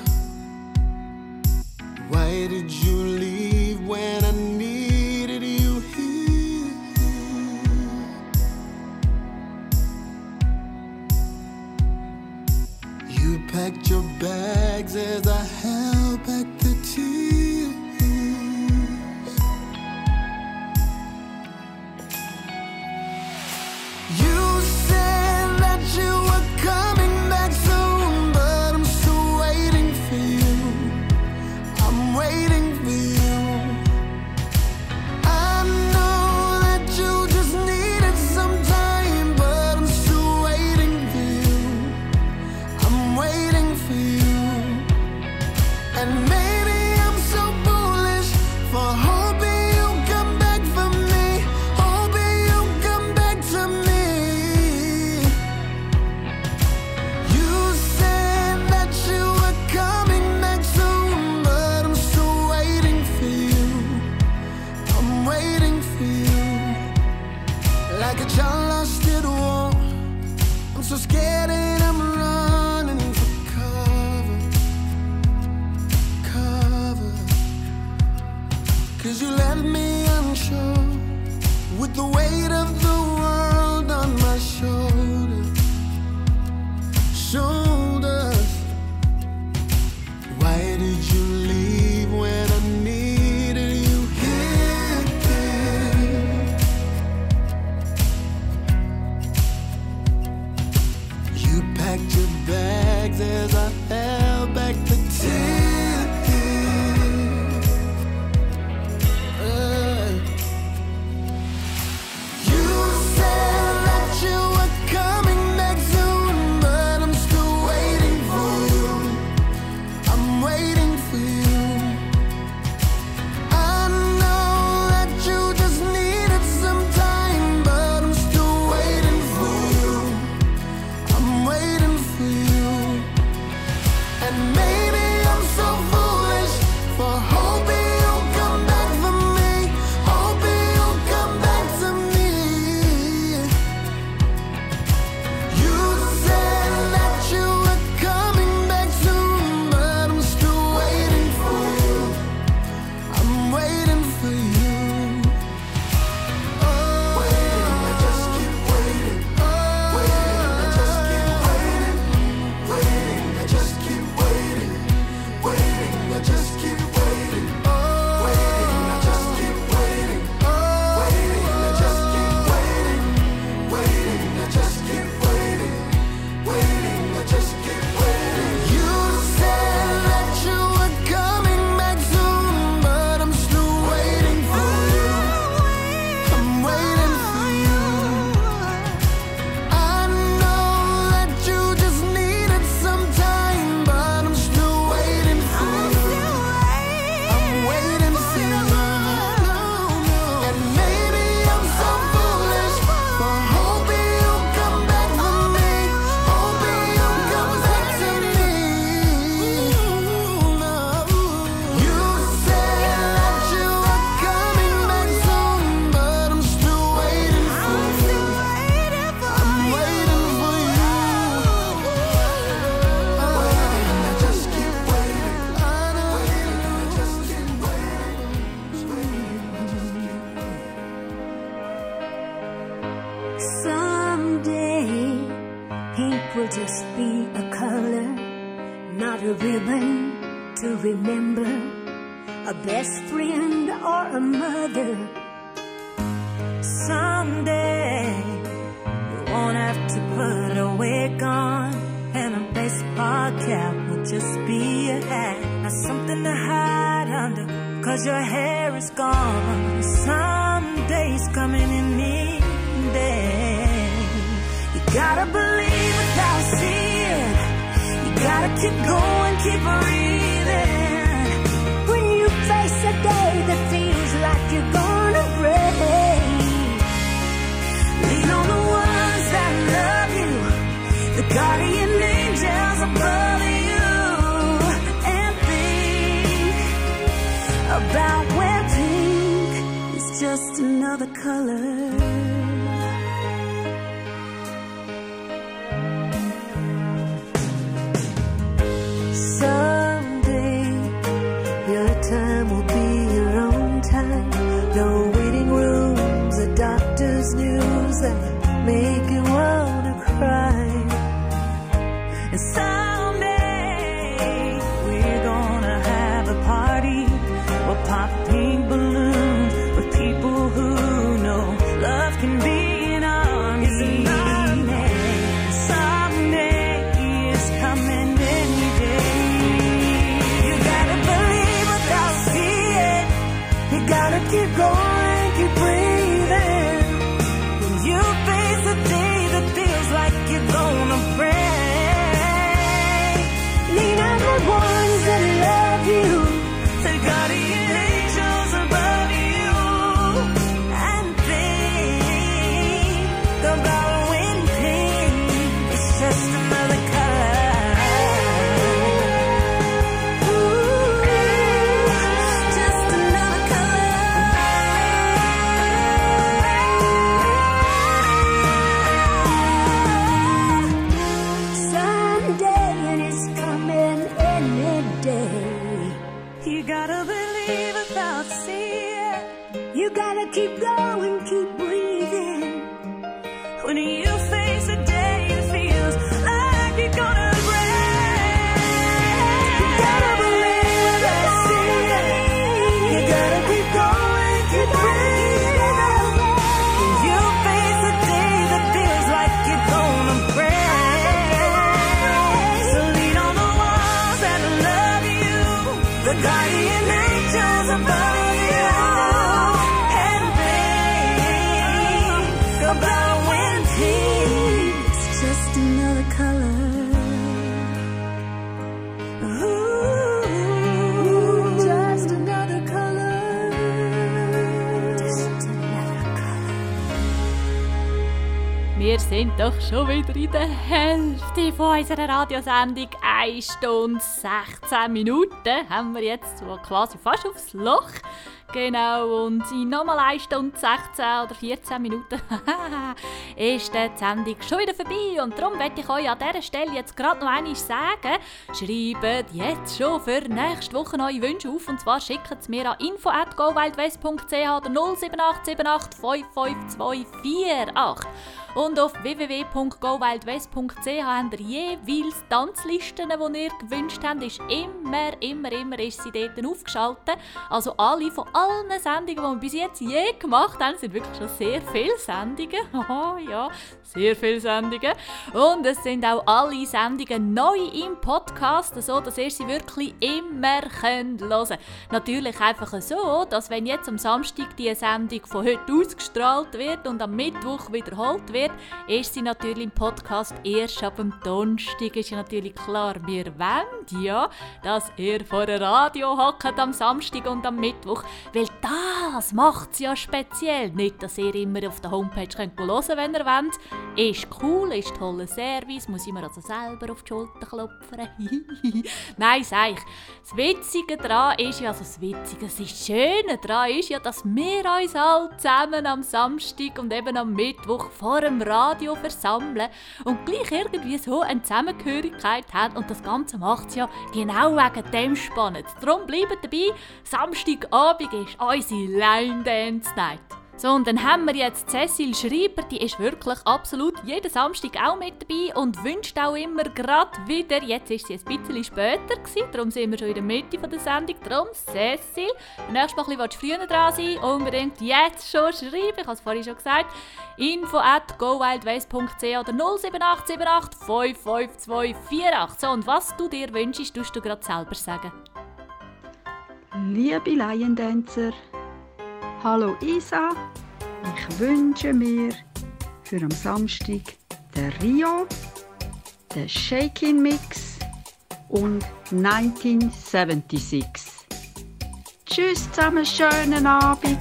Why did you leave when I needed you here? You packed your bags as I. you were coming. Wieder in der Hälfte von unserer Radiosendung. 1 Stunde 16 Minuten haben wir jetzt so quasi fast aufs Loch. Genau, und in nochmal 1 Stunde 16 oder 14 Minuten ist die Sendung schon wieder vorbei. Und darum möchte ich euch an dieser Stelle jetzt gerade noch einmal sagen, schreibt jetzt schon für nächste Woche eure Wünsche auf. Und zwar schickt es mir an info.gowildwest.ch oder 07878 55248. Und auf www.gowildwest.ch habt ihr jeweils Tanzlisten, die ihr gewünscht habt. Ist immer, immer, immer ist sie dort aufgeschaltet. Also alle von allen Sendungen, die wir bis jetzt je gemacht haben, sind wirklich schon sehr viele Sendungen. Oh ja, sehr viele Sendungen. Und es sind auch alle Sendungen neu im Podcast, so dass ihr sie wirklich immer könnt hören. Natürlich einfach so, dass wenn jetzt am Samstag die Sendung von heute ausgestrahlt wird und am Mittwoch wiederholt wird, ist sie natürlich im Podcast erst ab dem Donnerstag. Ist ja natürlich klar, wir wollen ja, dass ihr vor dem Radio hockt am Samstag und am Mittwoch, weil das macht es ja speziell. Nicht, dass ihr immer auf der Homepage könnt hören wenn ihr wollt. Ist cool, ist toller Service, muss ich mir also selber auf die Schulter klopfen. Nein, sag ich. Das Witzige daran ist ja, also das Witzige, das Schöne daran ist ja, dass wir uns alle zusammen am Samstag und eben am Mittwoch vor dem Radio versammeln und gleich irgendwie so eine Zusammengehörigkeit haben und das Ganze macht es ja genau wegen dem spannend. Darum bleibt dabei, Samstagabend ist unsere Line Dance Night. So, und dann haben wir jetzt Cecil Schreiber, die ist wirklich absolut jeden Samstag auch mit dabei und wünscht auch immer gerade wieder, jetzt ist sie ein bisschen später gewesen, darum sind wir schon in der Mitte von der Sendung, darum Cecil, nächstes Mal ein bisschen früher dran sein, unbedingt jetzt schon schreiben, ich habe es vorhin schon gesagt, info at gowildways.ch oder 07878 55248. So, und was du dir wünschst, tust du gerade selber sagen. Liebe Laiendancer, hallo Isa, ich wünsche mir für am Samstag den Rio, den Shaking Mix und 1976. Tschüss zusammen, schönen Abend.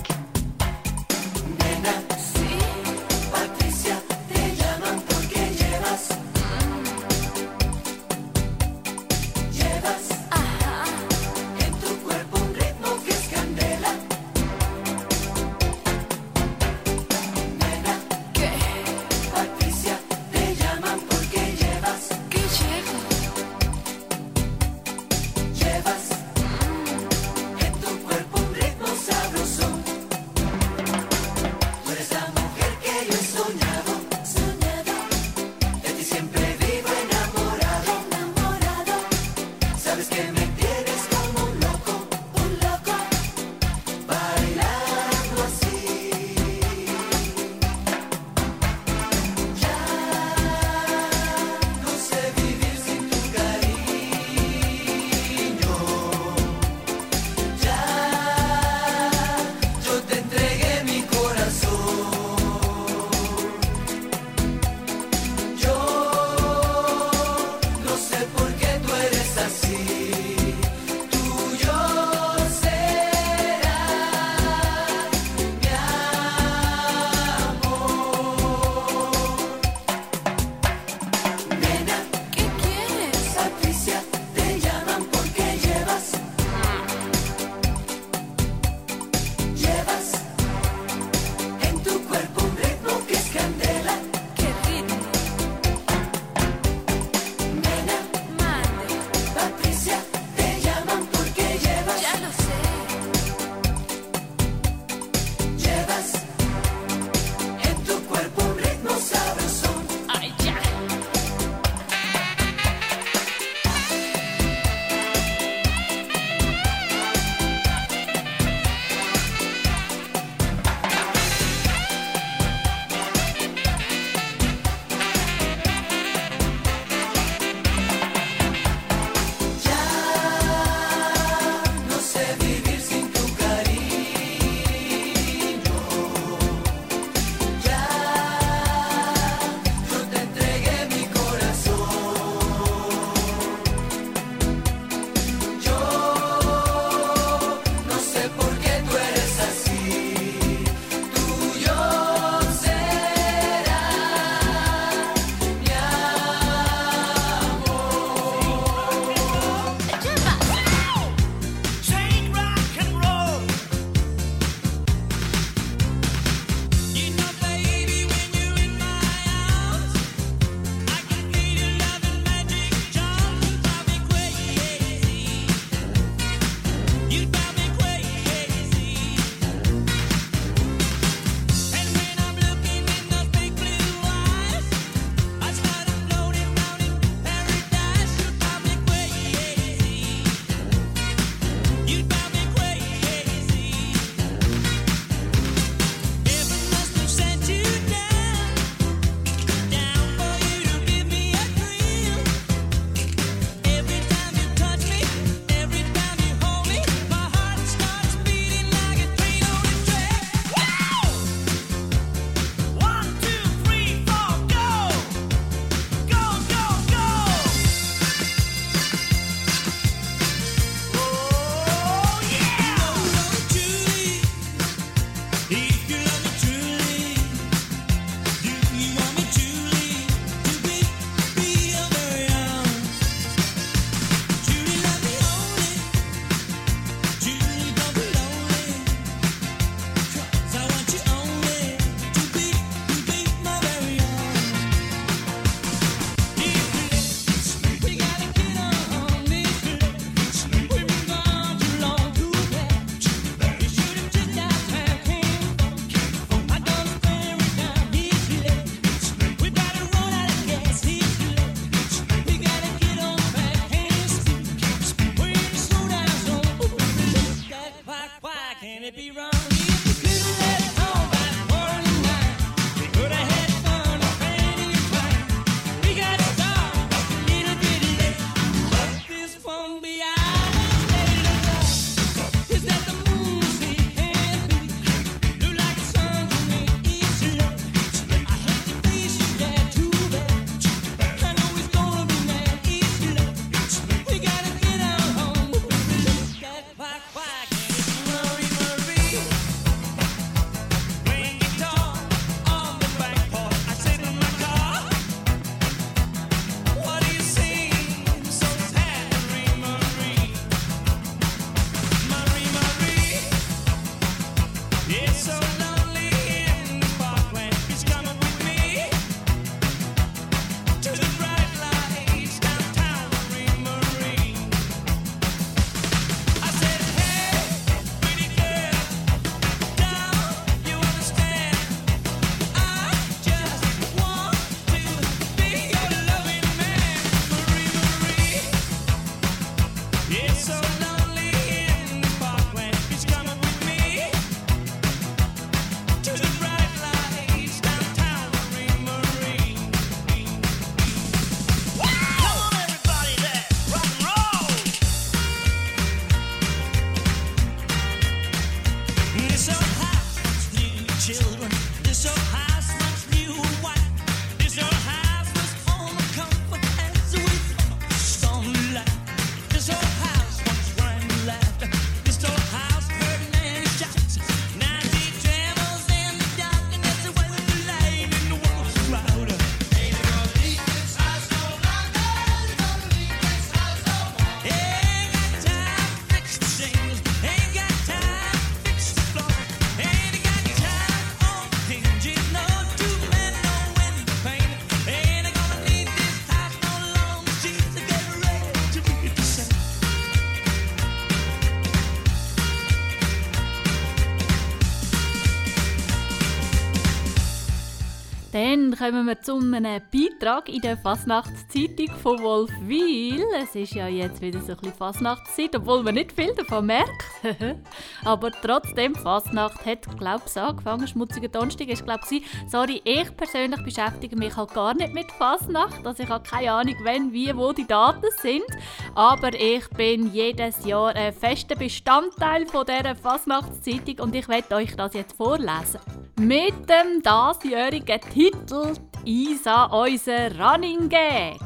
Kommen wir zu einem Beitrag in der Fasnachtszeitung von Wolfwil. Es ist ja jetzt wieder so ein bisschen Fasnachtszeit, obwohl man nicht viel davon merkt. Aber trotzdem, Fasnacht hat, glaube ich, angefangen. Schmutziger Donnerstag ist, glaube ich, Sorry, ich persönlich beschäftige mich halt gar nicht mit Fasnacht. Also ich habe keine Ahnung, wann, wie, wo die Daten sind. Aber ich bin jedes Jahr ein fester Bestandteil von dieser Fasnachtszeitung und ich werde euch das jetzt vorlesen. Mit dem diesjährigen Titel «Isa, unser Running Gag».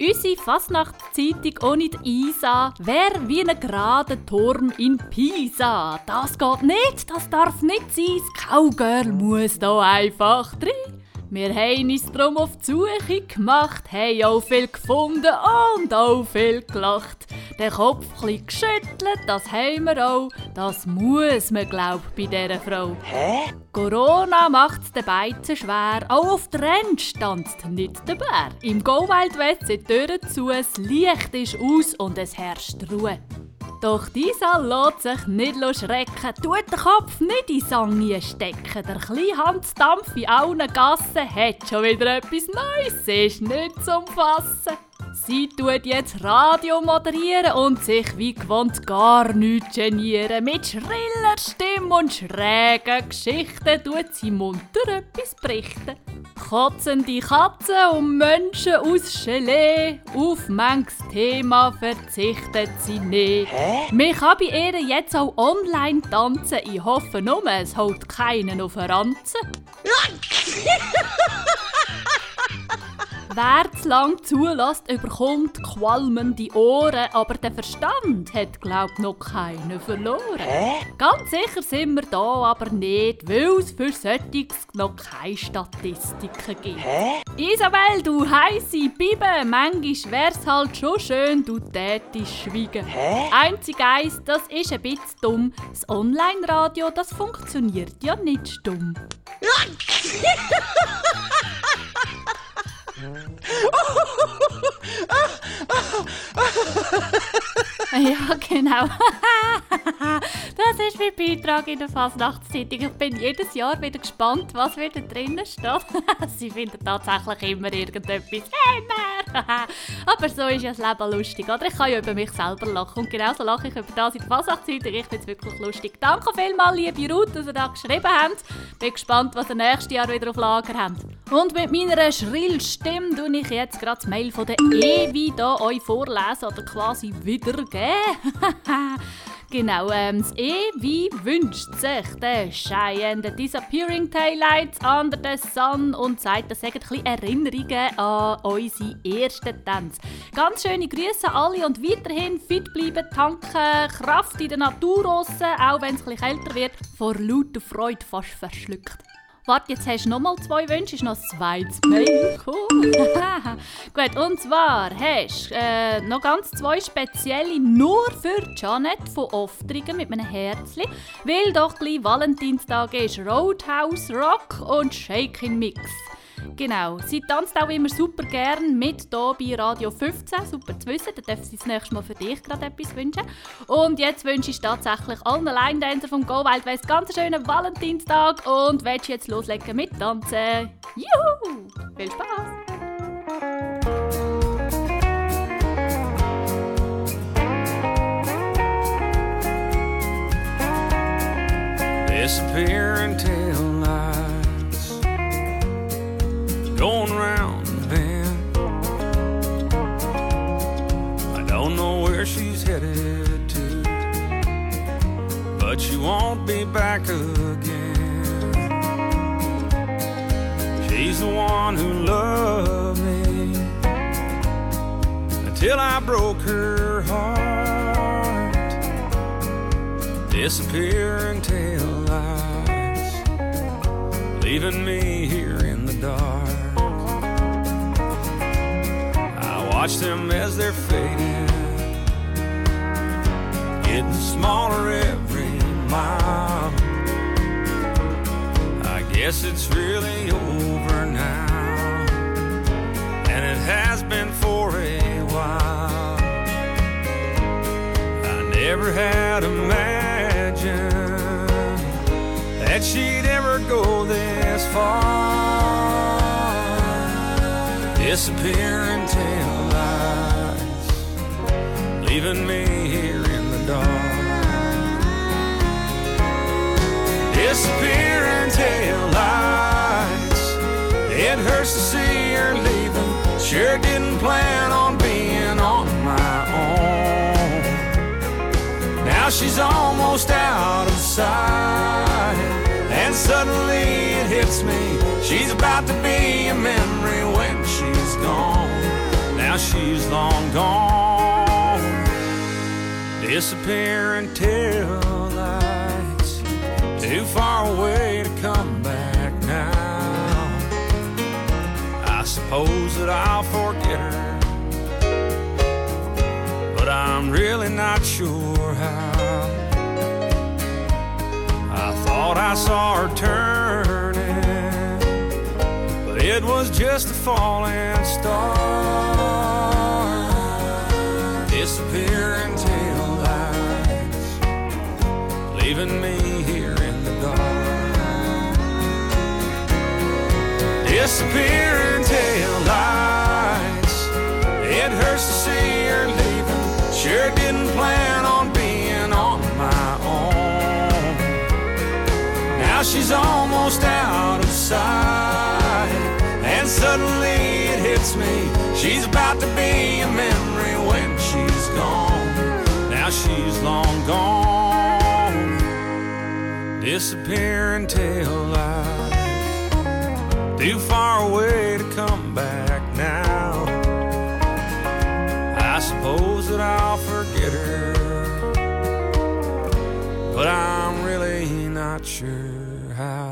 Unsere Fasnachtszeitung ohne Isa wäre wie ein gerader Turm in Pisa. Das geht nicht, das darf nicht sein. Das Cowgirl muss da einfach drin. Wir haben uns darum auf die Suche gemacht, haben auch viel gefunden und auch viel gelacht. Den Kopf ein geschüttelt, das haben wir auch. Das muss man, glaub bei dieser Frau. Hä? Corona macht es den Beizen schwer. Auch auf der Rennst tanzt nicht der Bär. Im Go Wild West sind die Türen zu, das Licht ist aus und es herrscht Ruhe. Doch dieser lässt sich nicht schrecken, tut den Kopf nicht in Sangie stecken. Der kleine Hansdampf in allen Gassen hat schon wieder etwas Neues, ist nicht zum Fassen. Sie tut jetzt Radio moderieren und sich wie gewohnt gar nicht genieren. Mit schriller Stimme und schrägen Geschichten tut sie munter etwas berichten. Kotzende Katzen und Menschen aus Gelee, auf manches Thema verzichtet sie nicht. Hä? Man kann bei ihr jetzt auch online tanzen. Ich hoffe nur, es holt keinen auf den Ranzen. Wer zu lang zulässt, überkommt qualmende Ohren, aber der Verstand hat, glaubt noch keinen verloren. Hä? Ganz sicher sind wir da aber nicht, weil es für solches noch keine Statistiken gibt. Hä? Isabel, du heisse Bibe, manchmal wär's halt schon schön, du tätest schweigen. Hä? Einzig eins, das ist ein bisschen dumm. Das Online-Radio, das funktioniert ja nicht stumm. Ja, genau. das ist mein Beitrag in der Fasnachtszeitung. Ich bin jedes Jahr wieder gespannt, was wieder drinnen steht. Sie finden tatsächlich immer irgendetwas. Immer! Aber so ist ja das Leben lustig, oder? Ich kann ja über mich selber lachen. Und genauso lache ich über das in der Fasnachtszeitung. Ich finde es wirklich lustig. Danke vielmals, liebe Ruth, dass ihr da geschrieben habt. Bin gespannt, was ihr nächstes Jahr wieder auf Lager habt. Und mit meiner schrillen Stimme tue ich jetzt gerade das Mail von der Evi hier euch vorlesen oder quasi wiedergeben. genau, ähm, das Evi wünscht sich den and the Disappearing Taillights under the Sun und sagt, das sind ein bisschen Erinnerungen an unsere ersten Tänze. Ganz schöne Grüße an alle und weiterhin fit bleiben, tanken, Kraft in der Natur raus, auch wenn es ein bisschen kälter wird, vor lauter Freude fast verschluckt. Warte, jetzt hast du noch mal zwei Wünsche, ist noch ein zweites Mail. Cool. Gut, und zwar hast du äh, noch ganz zwei spezielle nur für Janet von Oftrigen mit einem Herzli, weil doch gleich Valentinstag ist Roadhouse Rock und Shaking Mix. Genau, sie tanzt auch immer super gern mit hier bei Radio 15. Super zu wissen, dann darf sie das nächste Mal für dich gerade etwas wünschen. Und jetzt wünsche ich tatsächlich allen Line-Dancer vom Go Wild West ganz einen schönen Valentinstag und willst jetzt loslegen mit Tanzen. Juhu! Viel Spaß! disappearing tail going round the bend. I don't know where she's headed to, but she won't be back again. She's the one who loved me until I broke her heart disappearing tail lights, leaving me here in the dark. Watch them as they're fading, getting smaller every mile. I guess it's really over now, and it has been for a while. I never had imagined that she'd ever go this far. disappearing leaving me here in the dark. Disappearing tail lights, it hurts to see her leaving. Sure didn't plan on being on my own. Now she's almost out of sight, and suddenly it hits me. She's about to be a memory when she's gone. Now she's long gone. Disappearing tail lights, too far away to come back now. I suppose that I'll forget her but I'm really not sure how. I thought I saw her turning, but it was just a falling star. Leaving me here in the dark. Disappearing tail lights, it hurts to see her leaving. Sure didn't plan on being on my own. Now she's almost out of sight, and suddenly it hits me. She's about to be a memory when she's gone. Now she's long gone. Disappearing tail lights, too far away to come back now. I suppose that I'll forget her, but I'm really not sure how.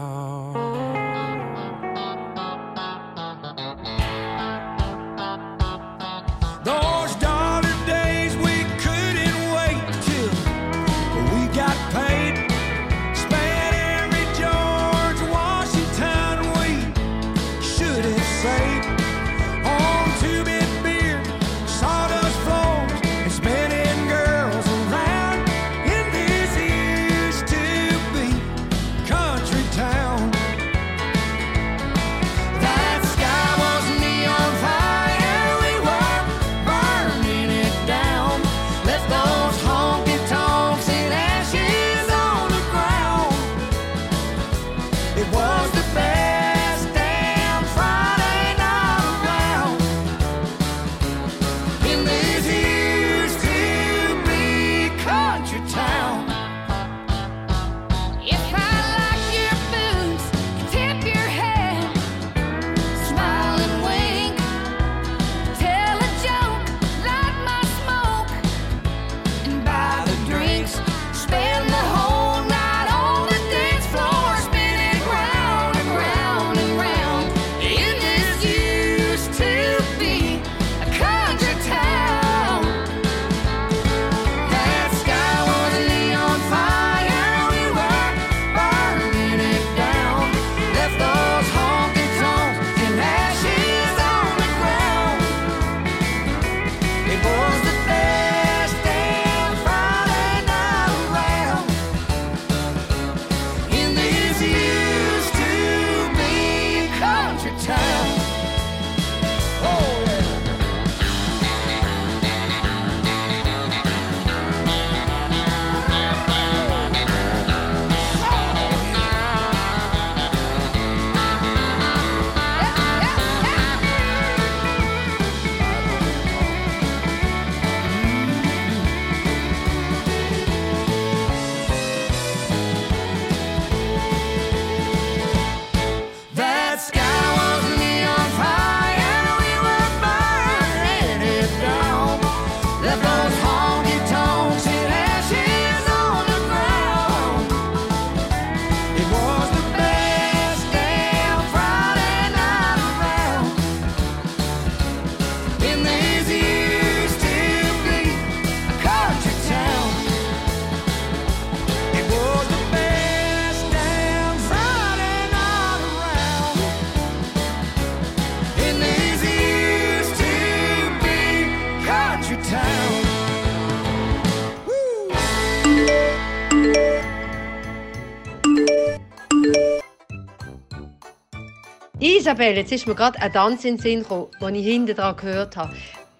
Isabel, jetzt ist mir gerade ein Tanz in den Sinn gekommen, den ich hinten dran gehört habe.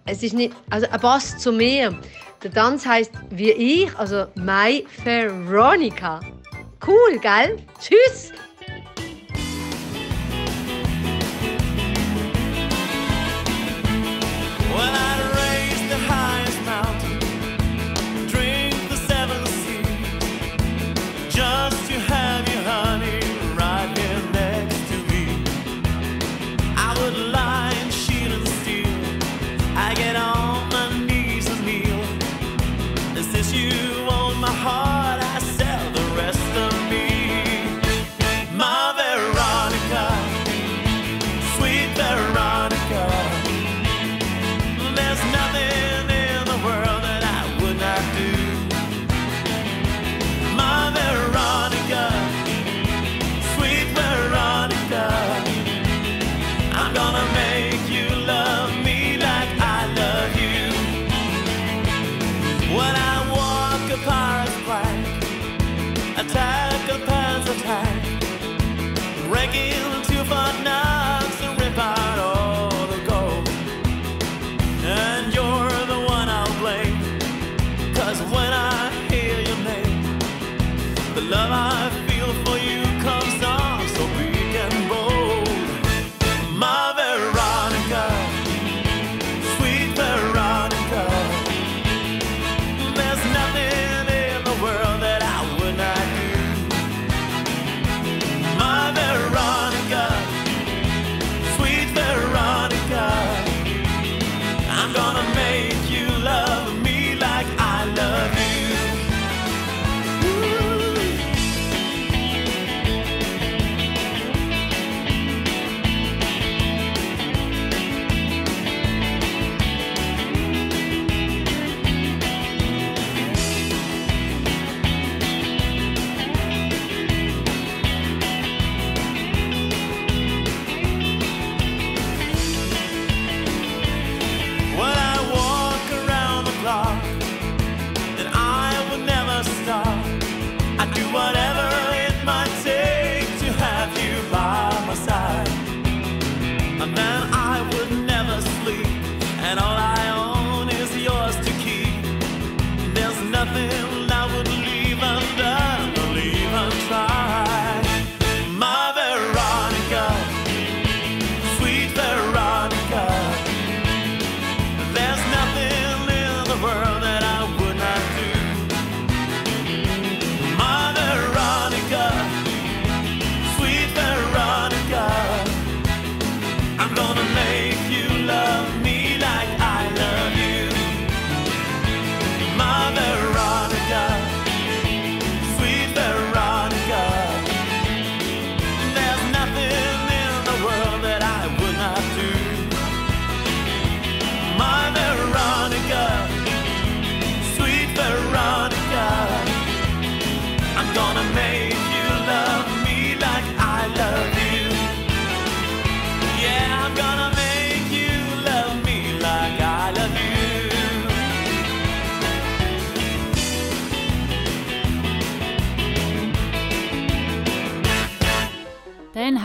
Es ist nicht, also er passt zu mir. Der Tanz heißt wie ich, also My Veronica. Cool, gell? Tschüss!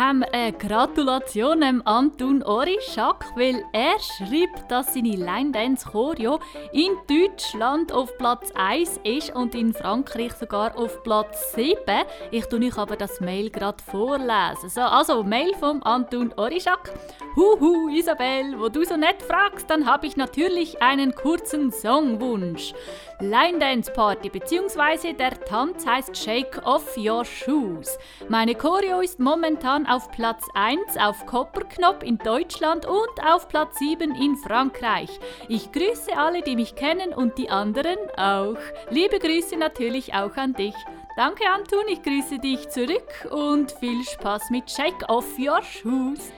haben wir eine Gratulation an Anton Orischak, weil er schreibt, dass seine Line Dance Choreo in Deutschland auf Platz 1 ist und in Frankreich sogar auf Platz 7. Ich tue euch aber das Mail gerade vorlesen. So, also Mail vom Anton Orischak. Huhu, Isabel, wo du so nett fragst, dann habe ich natürlich einen kurzen Songwunsch. Line Dance Party bzw. der Tanz heißt Shake Off Your Shoes. Meine Choreo ist momentan auf Platz 1 auf Kopperknopf in Deutschland und auf Platz 7 in Frankreich. Ich grüße alle, die mich kennen und die anderen auch. Liebe Grüße natürlich auch an dich. Danke Anton, ich grüße dich zurück und viel Spaß mit Shake Off Your Shoes.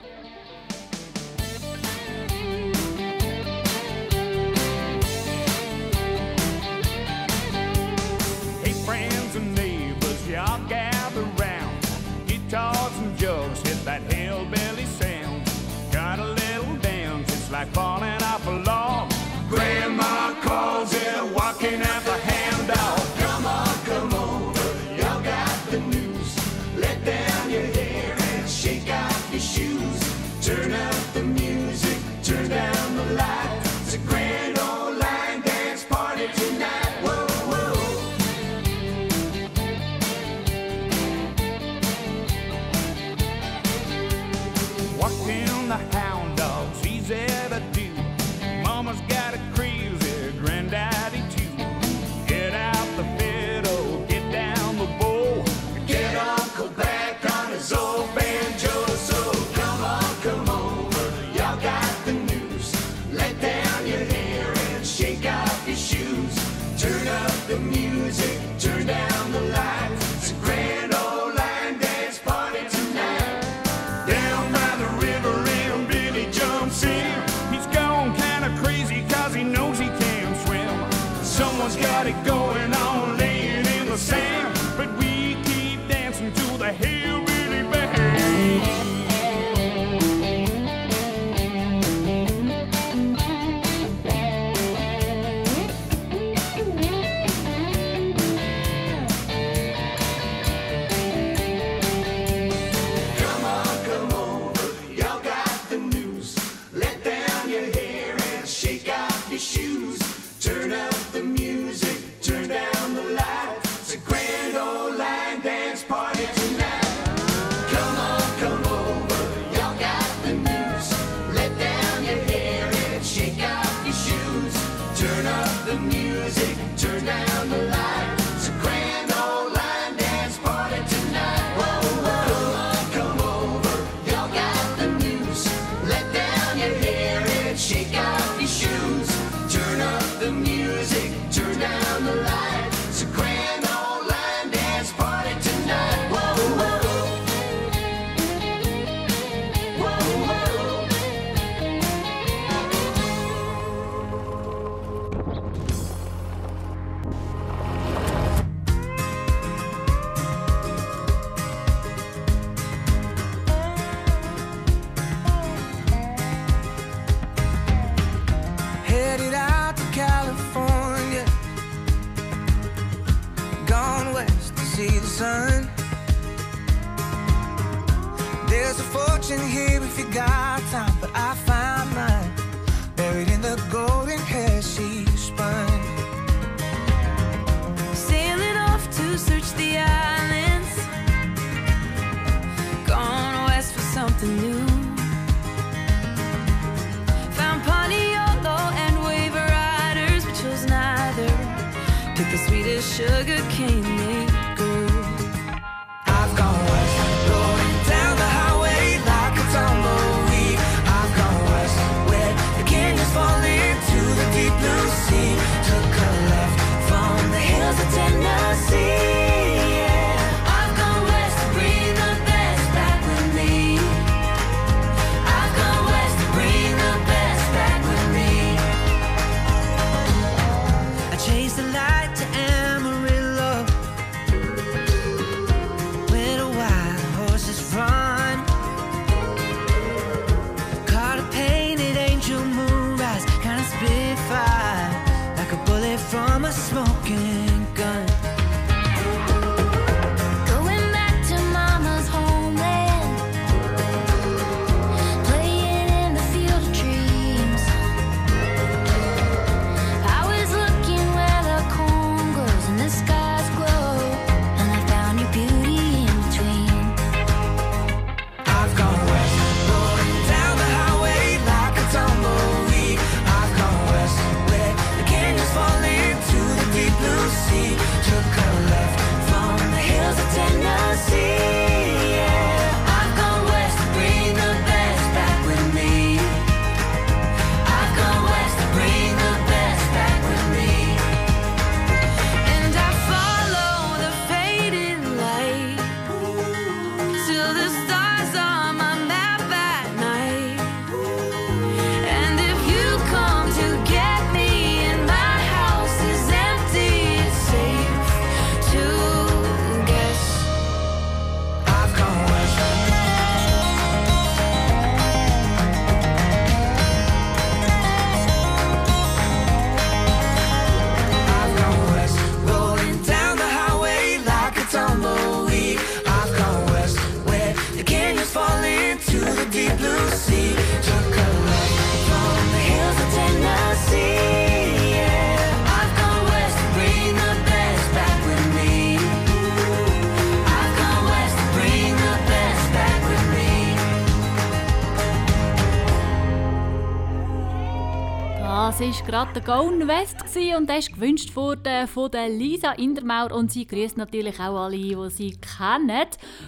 Gerade der Gone West und der ist gewünscht worden von der Lisa Indermaur und sie grüßt natürlich auch alle, die sie kennen.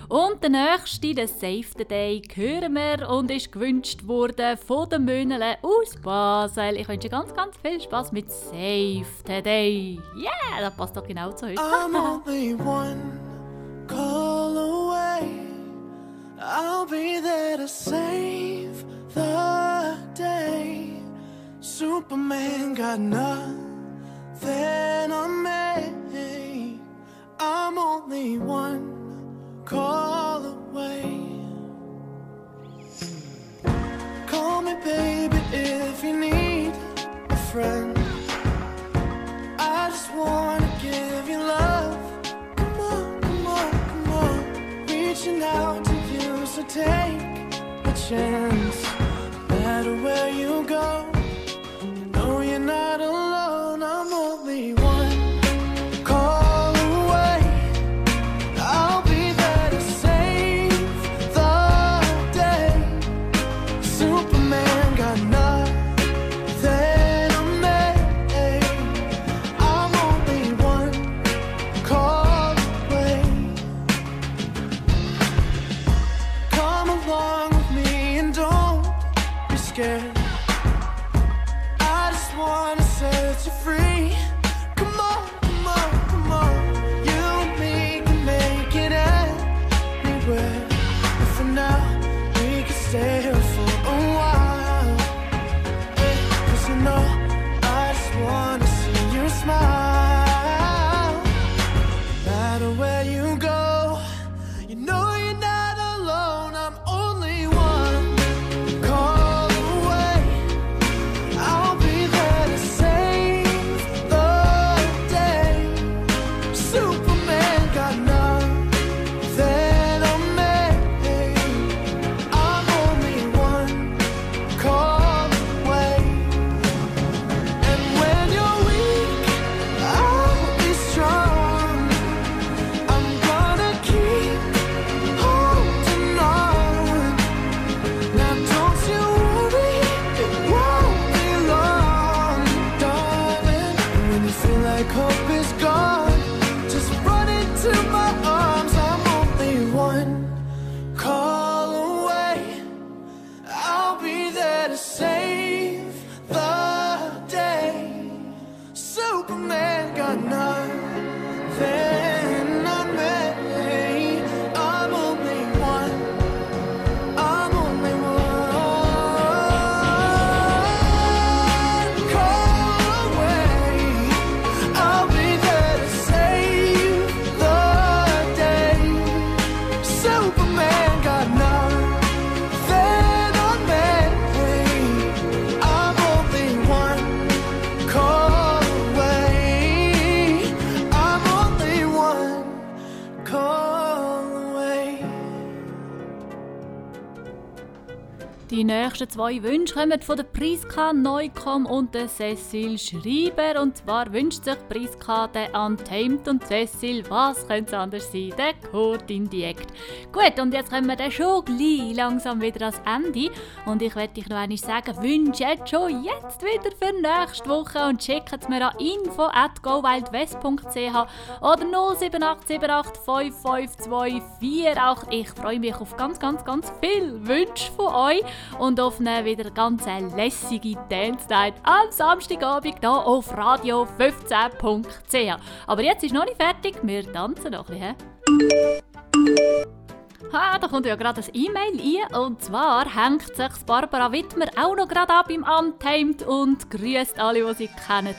Und der nächste, der Save the Day, hören wir und ist gewünscht worden von der Möhnele aus Basel. Ich wünsche ganz, ganz viel Spaß mit Save the Day. Yeah, das passt doch genau zu heute. I'm only one call away. I'll be there to save the day. Superman got nothing on me. I'm only one call away. Call me, baby, if you need a friend. I just wanna give you love. Come on, come on, come on. Reaching out to you, so take a chance. No matter where you go, you're not alone. Nächsten zwei Wünsche kommen von der Priska Neukomm und der Cecil Schreiber. Und zwar wünscht sich Priska den Untamed und Cecil, was könnte es anders sein, der Kurt Indirekt. Gut, und jetzt kommen wir dann schon gleich langsam wieder ans Ende. Und ich werde dich noch einmal sagen, wünsche jetzt schon jetzt wieder für nächste Woche und schickt es mir an info at gowildwest.ch oder 07878 552 48. Ich freue mich auf ganz, ganz, ganz viele Wünsche von euch und auf eine wieder ganz lässige Dance Night am Samstagabend hier auf radio 15.ch. Aber jetzt ist noch nicht fertig, wir tanzen noch ein bisschen. Ha, da kommt ja gerade ein E-Mail ein. Und zwar hängt sich Barbara Wittmer auch noch gerade ab im Untamed und grüßt alle, die sie kennen.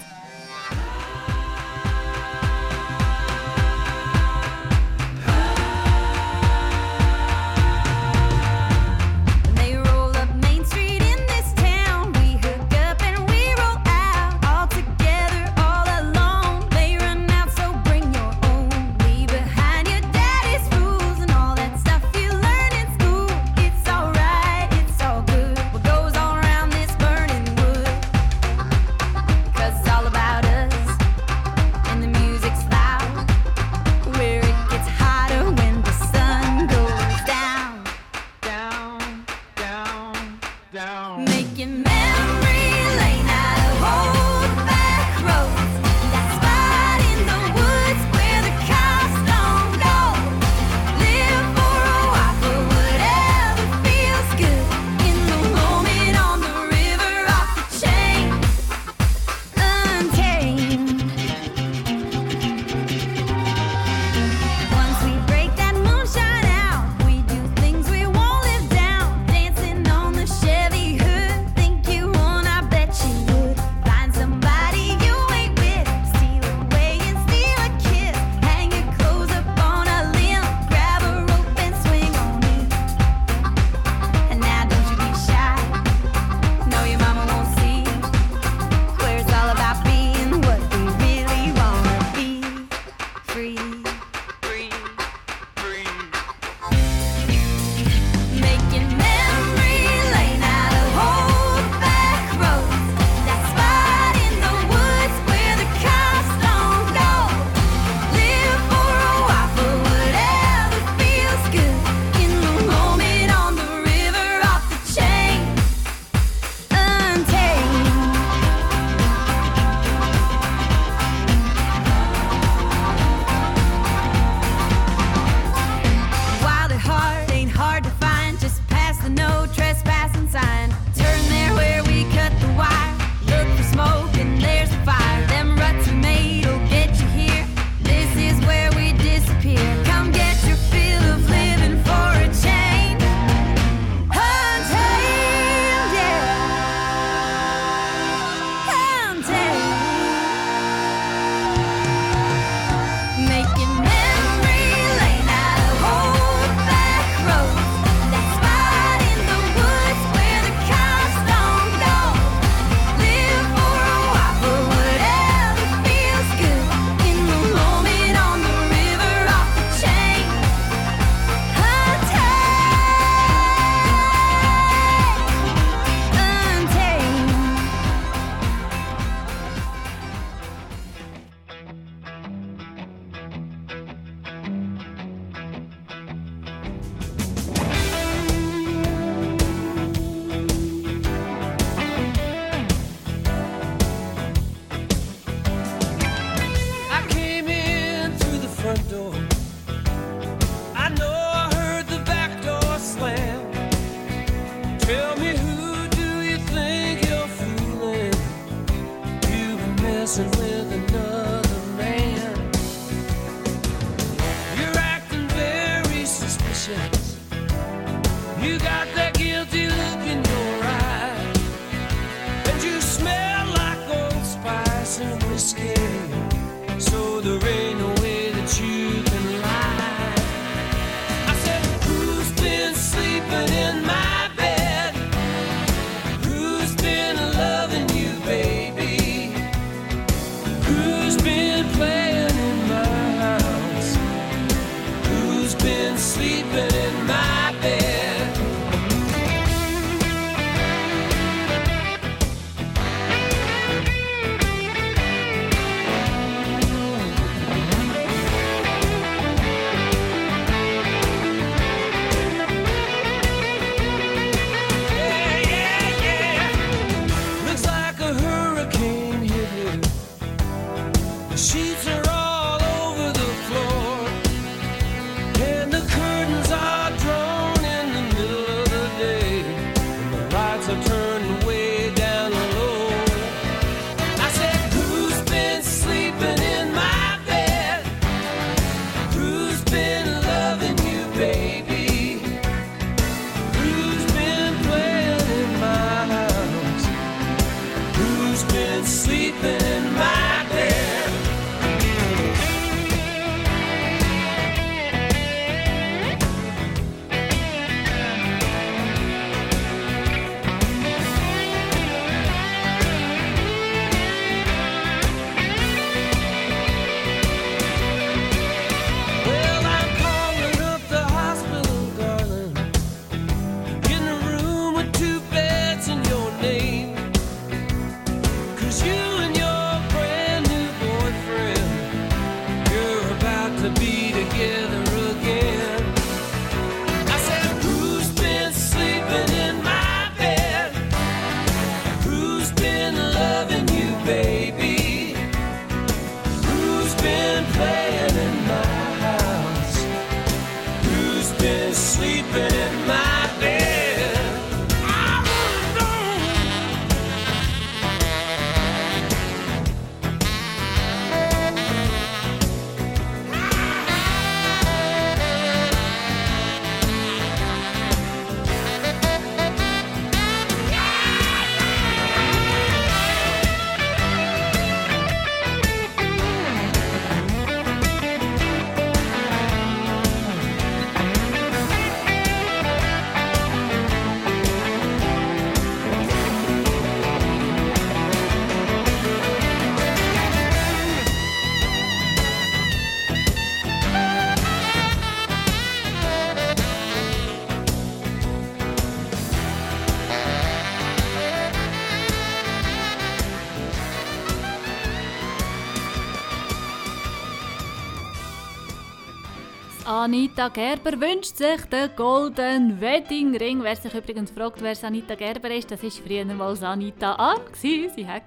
Anita Gerber wünscht sich den Golden Wedding Ring. Wer sich übrigens fragt, wer Anita Gerber ist, das ist früher mal Anita Arn. Sie hat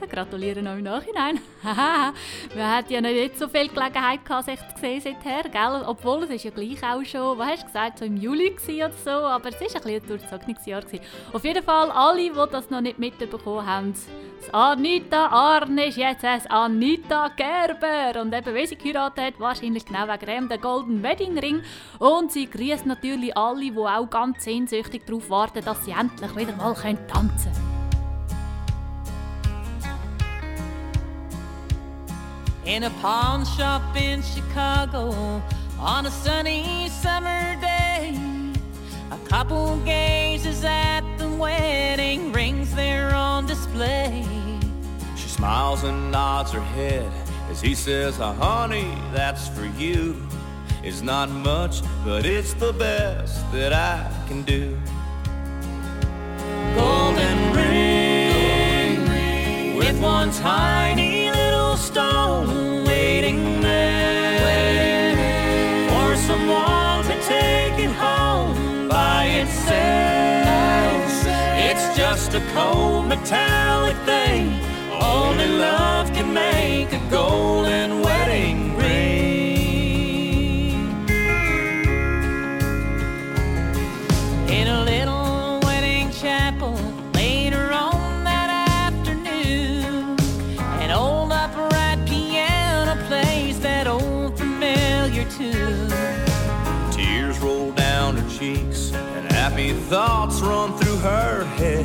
geheiratet. Gratulieren auch im Nachhinein. Man hat ja nicht so viel Gelegenheit gehabt, sich zu sehen seither, gell? Obwohl es ist ja gleich auch schon, was hast du gesagt, so im Juli oder so, aber es ist ein bisschen ein durchzogenes Jahr. Auf jeden Fall alle, die das noch nicht mitbekommen haben, das Anita Arn ist jetzt ein Anita Gerber. Und eben, weil sie geheiratet hat, wahrscheinlich genau wegen dem den Golden Wedding Ring. Und sie grüßt natürlich alle, die auch ganz sehnsüchtig darauf warten, dass sie endlich wieder mal tanzen können. In a pawn shop in Chicago on a sunny summer day. A couple gazes at the wedding rings there on display. She smiles and nods her head as he says, "Ah, honey, that's for you. It's not much, but it's the best that I can do. Golden ring with one tiny stone waiting there for someone to take it home by itself. It's just a cold metallic thing. Only love can make a golden thoughts run through her head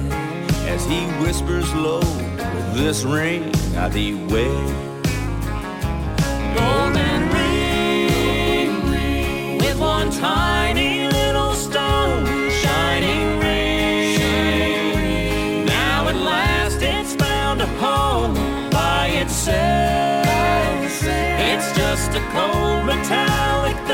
as he whispers low, With this ring I thee wed. Golden ring with one tiny little stone shining ring. Now at last it's found a home by itself. It's just a cold metallic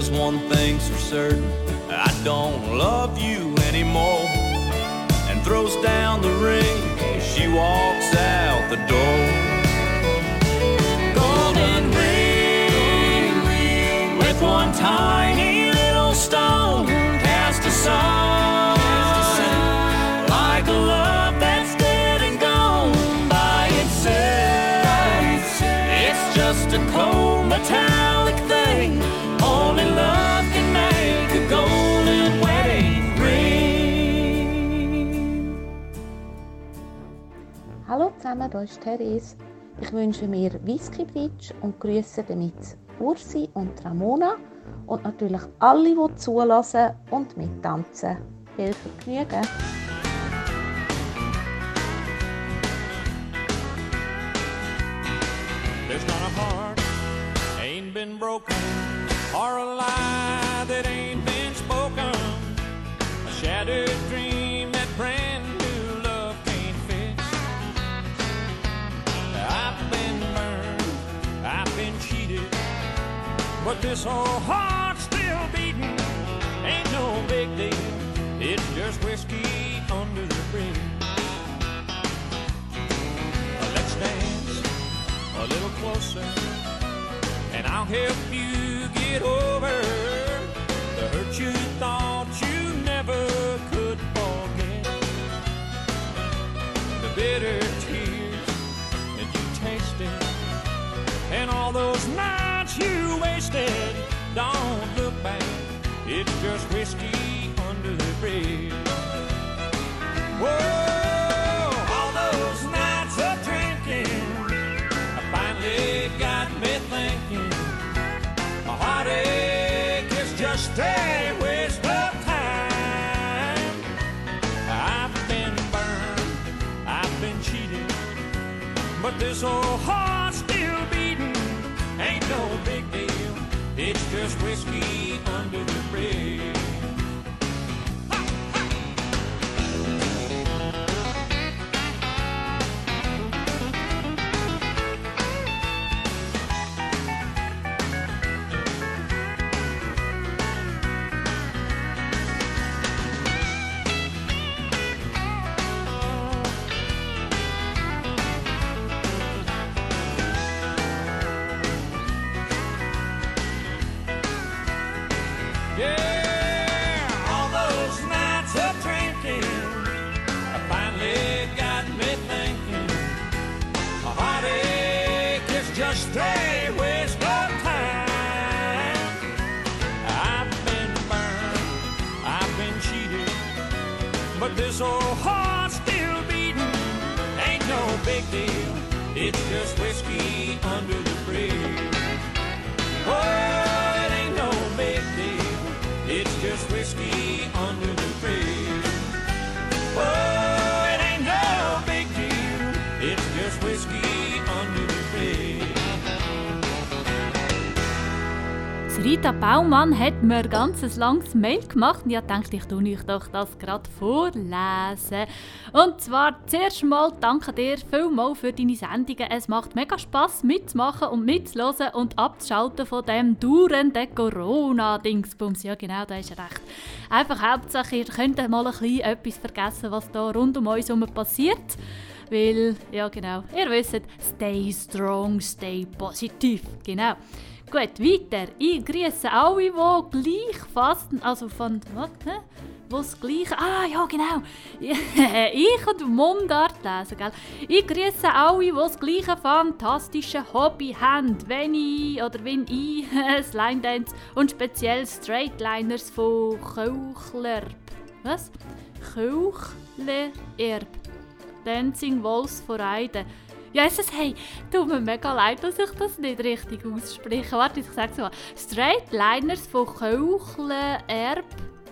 Says one thing's for certain I don't love you anymore. And throws down the ring as she walks out the door. Golden ring with one tiny little stone cast aside, zusammen, hier ist Therese. Ich wünsche mir Whisky Bridge und grüße damit Ursi und Ramona und natürlich alle, die zulassen und mittanzen. Viel Vergnügen! There's not a heart ain't been broken, or a lie that ain't been spoken. A shattered dream but this old heart's still beating. Ain't no big deal, it's just whiskey under the bridge. Let's dance a little closer, and I'll help you get over the hurt you thought you never could forget. The bitter Don't look back, it's just whiskey under the bridge. Whoa, all those nights of drinking finally got me thinking heartache is just a waste of time. I've been burned, I've been cheated, but this old heart's whiskey Rita Baumann hat mir ein ganz langes Mail gemacht und ich dachte, ich tue euch doch das gerade vorlesen. Und zwar zuerst mal danke dir vielmals für deine Sendungen. Es macht mega Spass mitzumachen und mitzuhören und abzuschalten von dem dauernden Corona-Dingsbums. Ja genau, da ist recht. Einfach Hauptsache, ihr könnt mal ein bisschen etwas vergessen, was da rund um uns herum passiert. Weil, ja genau, ihr wisst, stay strong, stay positiv. Genau. Gut, weiter. Ich grüße alle, die gleich fasten, also von, was? Was gleich, ah ja genau, ich und Mundart lesen, gell? Ich grüße alle, die das gleiche fantastische Hobby haben, wenn ich, oder wenn ich, das Line Dance und speziell Straightliners von Keuchlerb, was? Keuchlerb, Dancing Wolves von Eiden. Ja, es ist, hey, tut mir mega leid, dass ich das nicht richtig ausspreche. Warte, ich sag's mal. Straight Liners von Keuchlen Erb.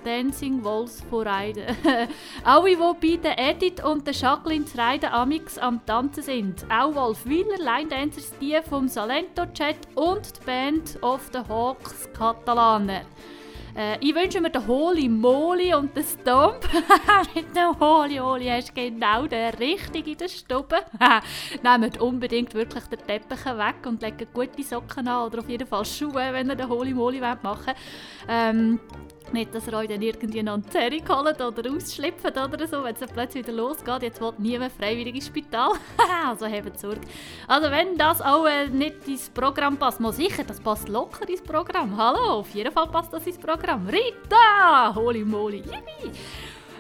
Dancing Wolves von Reiden. Alle, die bei der Edith und der Jacqueline zu Reiden amix am Tanzen sind. Auch Wolf Wieler, Line Dancers, die vom Salento Chat und die Band of the Hawks Katalaner. Äh, ich wünsche mir den Holy Moly und den Stomp. Mit dem Holy Holy hast du genau den richtigen in der Stube. Nehmt unbedingt wirklich den Teppich weg und legt gute Socken an oder auf jeden Fall Schuhe, wenn ihr den Holy Moly machen wollt. Ähm, nicht, dass ihr euch dann irgendwie noch einen Zerri holt oder ausschlüpft oder so, wenn es dann plötzlich wieder losgeht. Jetzt will niemand freiwillig ins Spital. also habt Sorge. Also wenn das auch äh, nicht ins Programm passt, mal sicher, das passt locker ins Programm. Hallo, auf jeden Fall passt das ins Programm. Rita! Holy moly, yippie!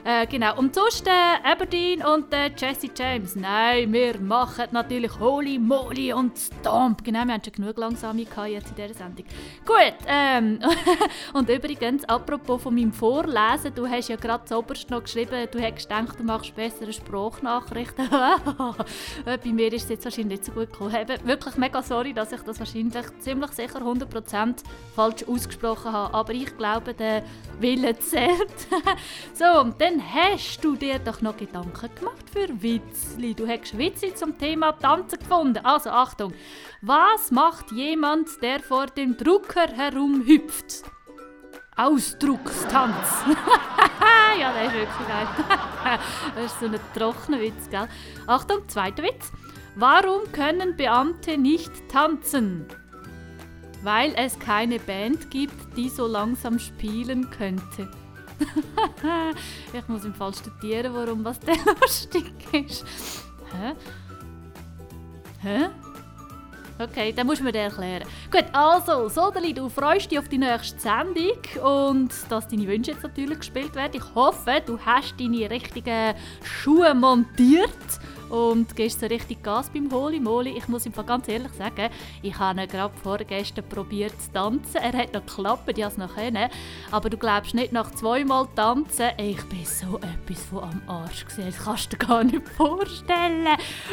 Äh, genau, und sonst äh, Aberdeen und äh, Jesse James. Nein, wir machen natürlich Holy Moly und Stomp. Genau, wir haben schon genug langsame jetzt in dieser Sendung. Gut, ähm, und übrigens, apropos von meinem Vorlesen, du hast ja gerade zuoberst noch geschrieben, du hättest gedacht, du machst bessere Sprachnachrichten. Bei mir ist es jetzt wahrscheinlich nicht so gut gekommen. Eben, wirklich mega sorry, dass ich das wahrscheinlich ziemlich sicher 100% falsch ausgesprochen habe. Aber ich glaube, der Wille zählt. so, und hast du dir doch noch Gedanken gemacht für Witzli. Du hast Witzli zum Thema Tanzen gefunden. Also Achtung, was macht jemand, der vor dem Drucker herumhüpft? Ausdruckstanz. ja, der ist wirklich geil. das ist so ein trockener Witz, gell? Achtung, zweiter Witz. Warum können Beamte nicht tanzen? Weil es keine Band gibt, die so langsam spielen könnte. ich muss im Fall studieren, warum was der lustig ist. Hä? Hä? Okay, dann muss man dir erklären. Gut, also, Sodeli, du freust dich auf die nächste Sendung und dass deine Wünsche jetzt natürlich gespielt werden. Ich hoffe, du hast deine richtigen Schuhe montiert und gehst so richtig Gas beim Holy Moly. Ich muss ihm ganz ehrlich sagen, ich habe gerade vorgestern probiert zu tanzen. Er hat noch geklappt, ich es noch können. Aber du glaubst nicht, nach zweimal tanzen, ich bin so etwas von am Arsch gewesen. Das kannst du dir gar nicht vorstellen.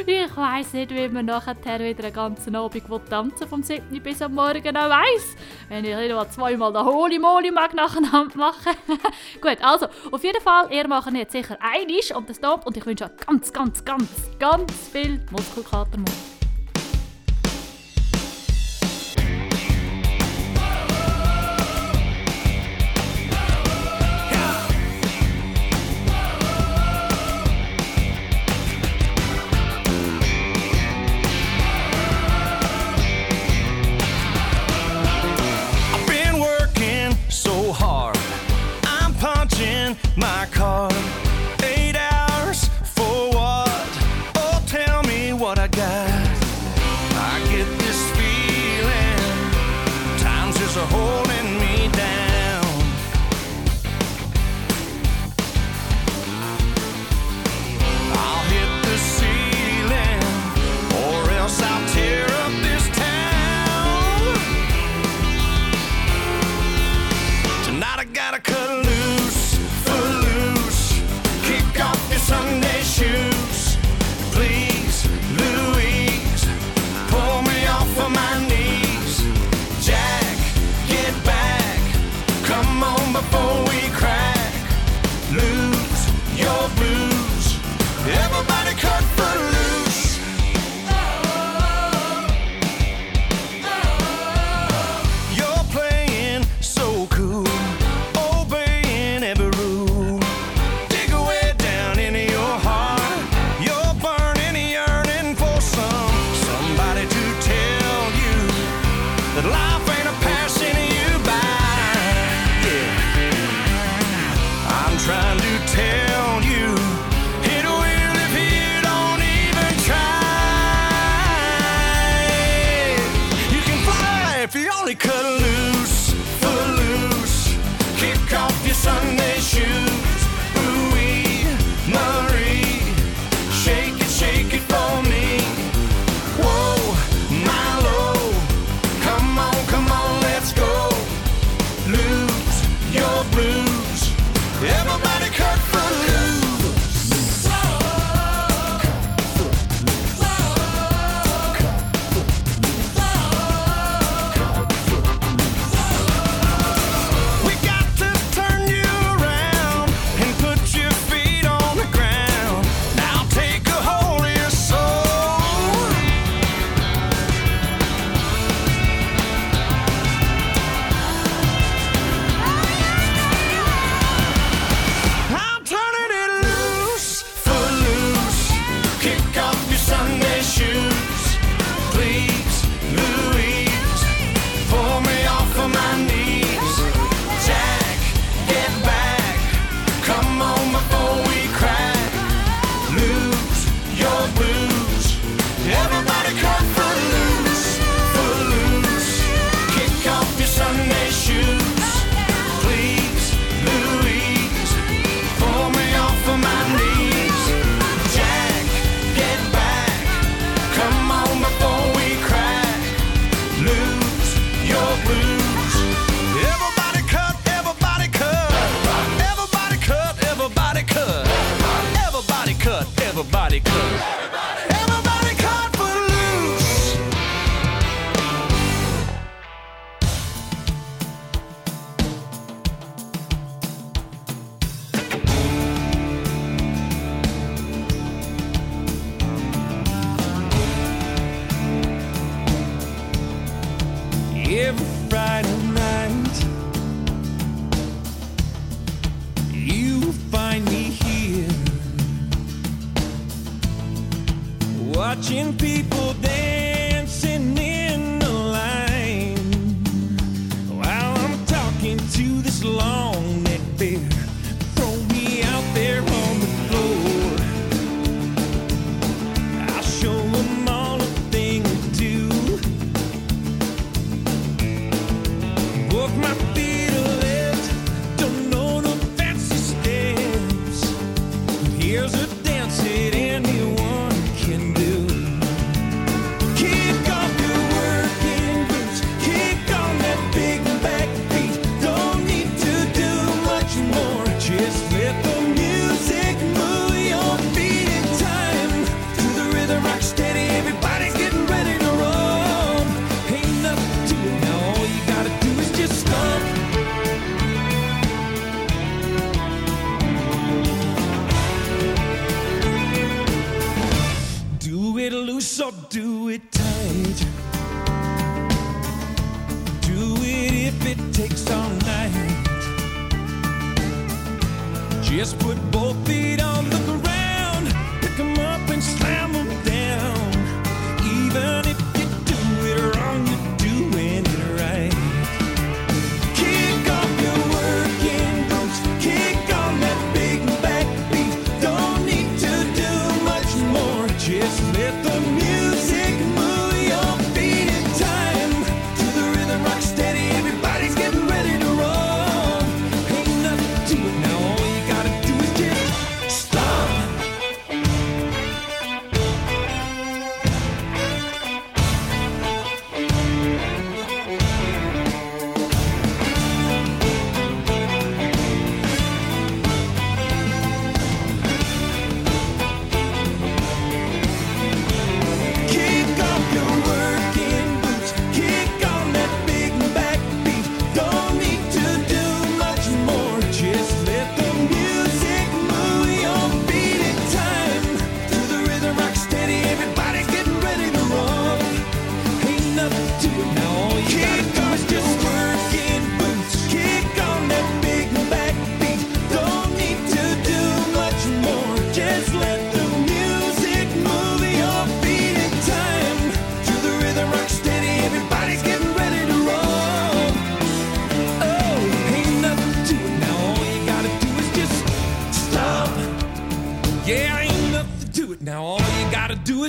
Ich weiss nicht, wie man nachher wieder einen ganzen Abend will tanzen vom 7. bis am Morgen auch weiss. Wenn ich nicht mal zweimal den Holy Moly mag nacheinander machen. Gut, also, auf jeden Fall, ihr macht jetzt sicher einisch und das Top und ich wünsche euch ganz, ganz, ganz, ganz viel Muskelkatermut. I've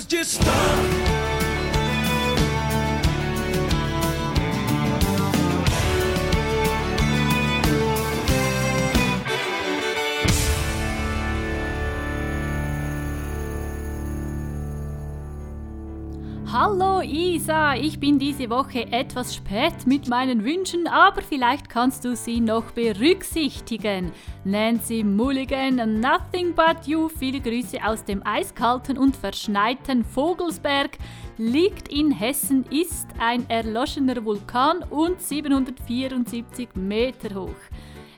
just Ich bin diese Woche etwas spät mit meinen Wünschen, aber vielleicht kannst du sie noch berücksichtigen. Nancy Mulligan, Nothing But You, viele Grüße aus dem eiskalten und verschneiten Vogelsberg, liegt in Hessen, ist ein erloschener Vulkan und 774 Meter hoch.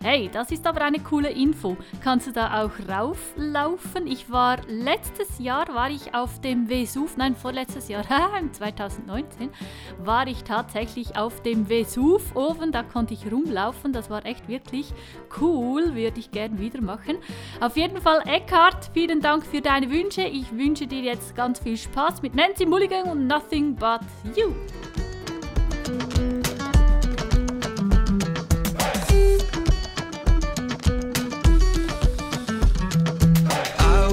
Hey, das ist aber eine coole Info. Kannst du da auch rauflaufen? Ich war letztes Jahr war ich auf dem Vesuv, nein, vorletztes Jahr, 2019, war ich tatsächlich auf dem Vesuv oben, da konnte ich rumlaufen, das war echt wirklich cool, würde ich gern wieder machen. Auf jeden Fall Eckhart, vielen Dank für deine Wünsche. Ich wünsche dir jetzt ganz viel Spaß mit Nancy Mulligan und Nothing But You.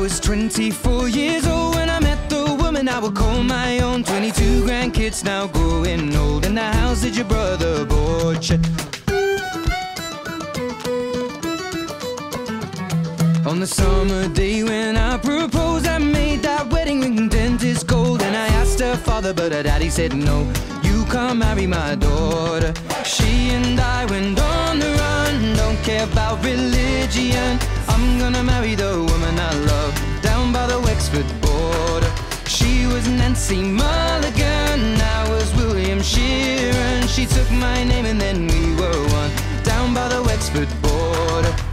Was 24 years old when I met the woman I would call my own. 22 grandkids now growing old. In the house that your brother bought you. On the summer day when I proposed, I made that wedding ring dentist gold. And I asked her father, but her daddy said no. Can't marry my daughter. She and I went on the run, don't care about religion. I'm gonna marry the woman I love down by the Wexford border. She was Nancy Mulligan, I was William Sheeran. She took my name and then we were one down by the Wexford border.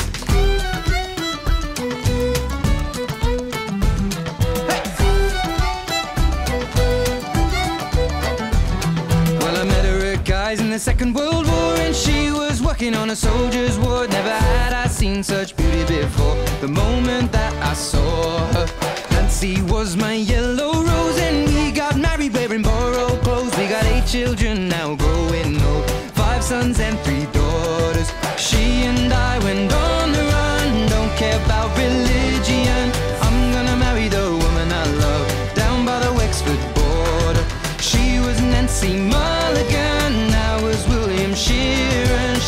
Second World War, and she was working on a soldier's ward. Never had I seen such beauty before. The moment that I saw her, Nancy was my yellow rose, and we got married wearing borrowed clothes. We got eight children now growing old, five sons and three daughters. She and I went on the run, don't care about religion.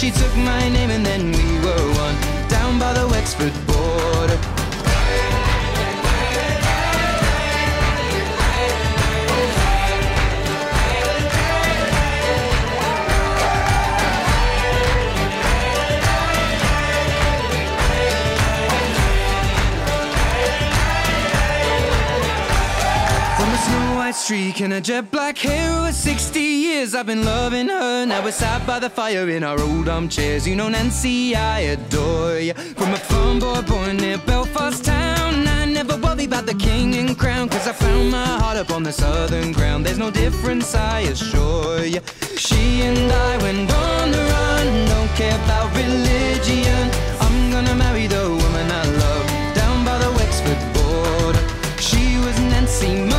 She took my name and then streak and a jet black hair over 60 years. I've been loving her. Now we're sat by the fire in our old armchairs. You know Nancy, I adore you From a farm boy born near Belfast town I never worry about the king and crown Cause I found my heart up on the southern ground. There's no difference, I assure you She and I went on the run. Don't care about religion. I'm gonna marry the woman I love Down by the Wexford border. She was Nancy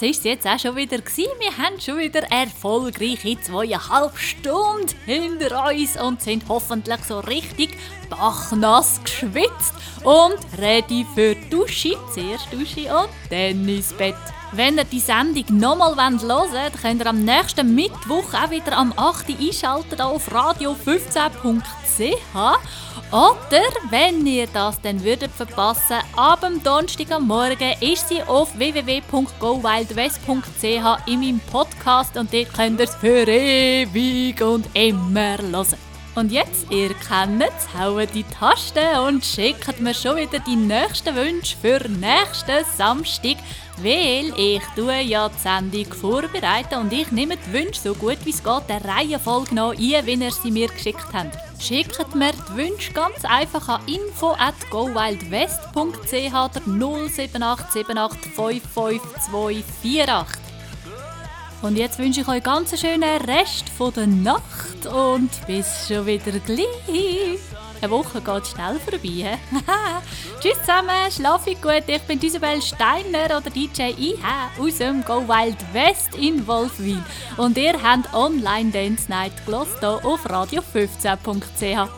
das ist es jetzt auch schon wieder gewesen. Wir haben schon wieder erfolgreiche zweieinhalb Stunden hinter uns und sind hoffentlich so richtig bachnass geschwitzt und ready für die Dusche. Zuerst Dusche und dann ins Bett. Wenn ihr die Sendung nochmal hören wollt, könnt ihr am nächsten Mittwoch auch wieder am 8. Uhr einschalten auf radio15.ch. Oder wenn ihr das dann würdet verpassen, ab dem Donnerstag am Morgen ist sie auf www.gowildwest.ch in meinem Podcast und dort könnt ihr es für ewig und immer hören. Und jetzt, ihr kennt es, hauen die Tasten und schickt mir schon wieder die nächsten Wünsche für nächsten Samstag, weil ich tue ja die Sendung vorbereiten und ich nehme die Wünsche so gut wie es geht der Reihenfolge noch ein, wie ihr sie mir geschickt habt. Schickt mir die Wünsche ganz einfach an info at gowildwest.ch oder 07878 55248. Und jetzt wünsche ich euch ganz einen schönen Rest von der Nacht und bis schon wieder gleich. Eine Woche geht schnell vorbei. Tschüss zusammen, schlaft gut. Ich bin Isabel Steiner oder DJ IH aus dem Go Wild West in Wolfwil. Und ihr habt Online Dance Night gehört hier auf radio15.ch.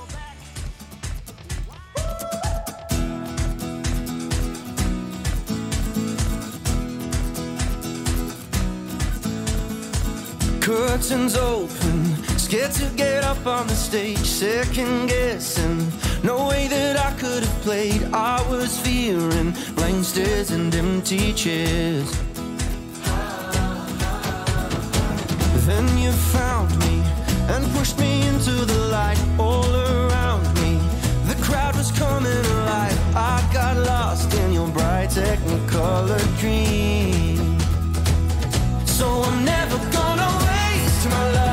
Curtains open, scared to get up on the stage, second guessing. No way that I could have played. I was fearing blank stares and empty chairs. Then you found me and pushed me into the light all around me. The crowd was coming alive. I got lost in your bright technicolor dream. So I'm never gonna waste my love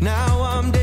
Now I'm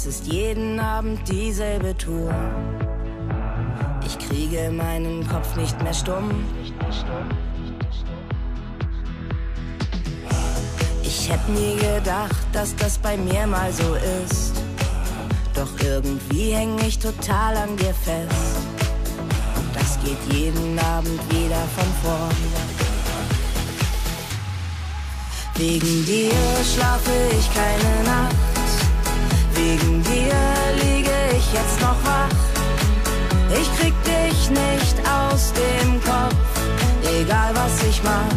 Es ist jeden Abend dieselbe Tour. Ich kriege meinen Kopf nicht mehr stumm. Ich hätte nie gedacht, dass das bei mir mal so ist. Doch irgendwie hänge ich total an dir fest. Und das geht jeden Abend wieder von vorn. Wegen dir schlafe ich keine Nacht. Wegen dir liege ich jetzt noch wach. Ich krieg dich nicht aus dem Kopf, egal was ich mach.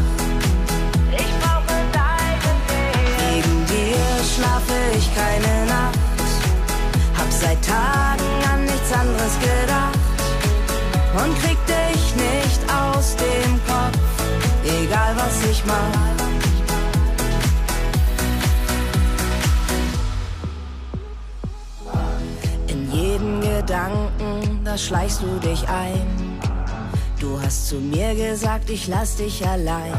Ich brauche deinen Weg. Wegen dir schlafe ich keine Nacht. Hab seit Tagen an nichts anderes gedacht. Und krieg dich nicht aus dem Kopf, egal was ich mach. Gedanken, da schleichst du dich ein. Du hast zu mir gesagt, ich lass dich allein.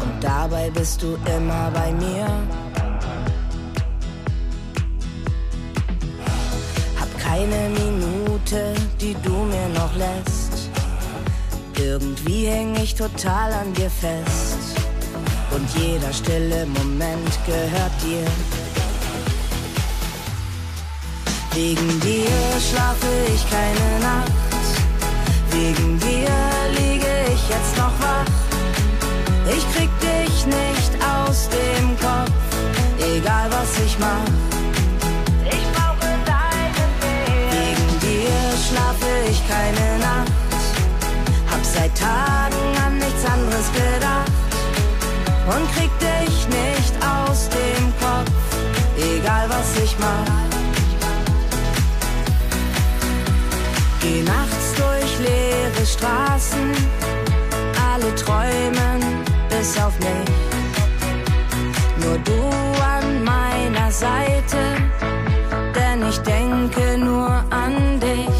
Und dabei bist du immer bei mir. Hab keine Minute, die du mir noch lässt. Irgendwie häng ich total an dir fest. Und jeder stille Moment gehört dir. Wegen dir schlafe ich keine Nacht. Wegen dir liege ich jetzt noch wach. Ich krieg dich nicht aus dem Kopf, egal was ich mach. Ich brauche deine Nähe. Wegen dir schlafe ich keine Nacht. Hab seit Tagen an nichts anderes gedacht. Und krieg dich nicht aus dem Kopf, egal was ich mach. Geh nachts durch leere Straßen, alle träumen bis auf mich. Nur du an meiner Seite, denn ich denke nur an dich.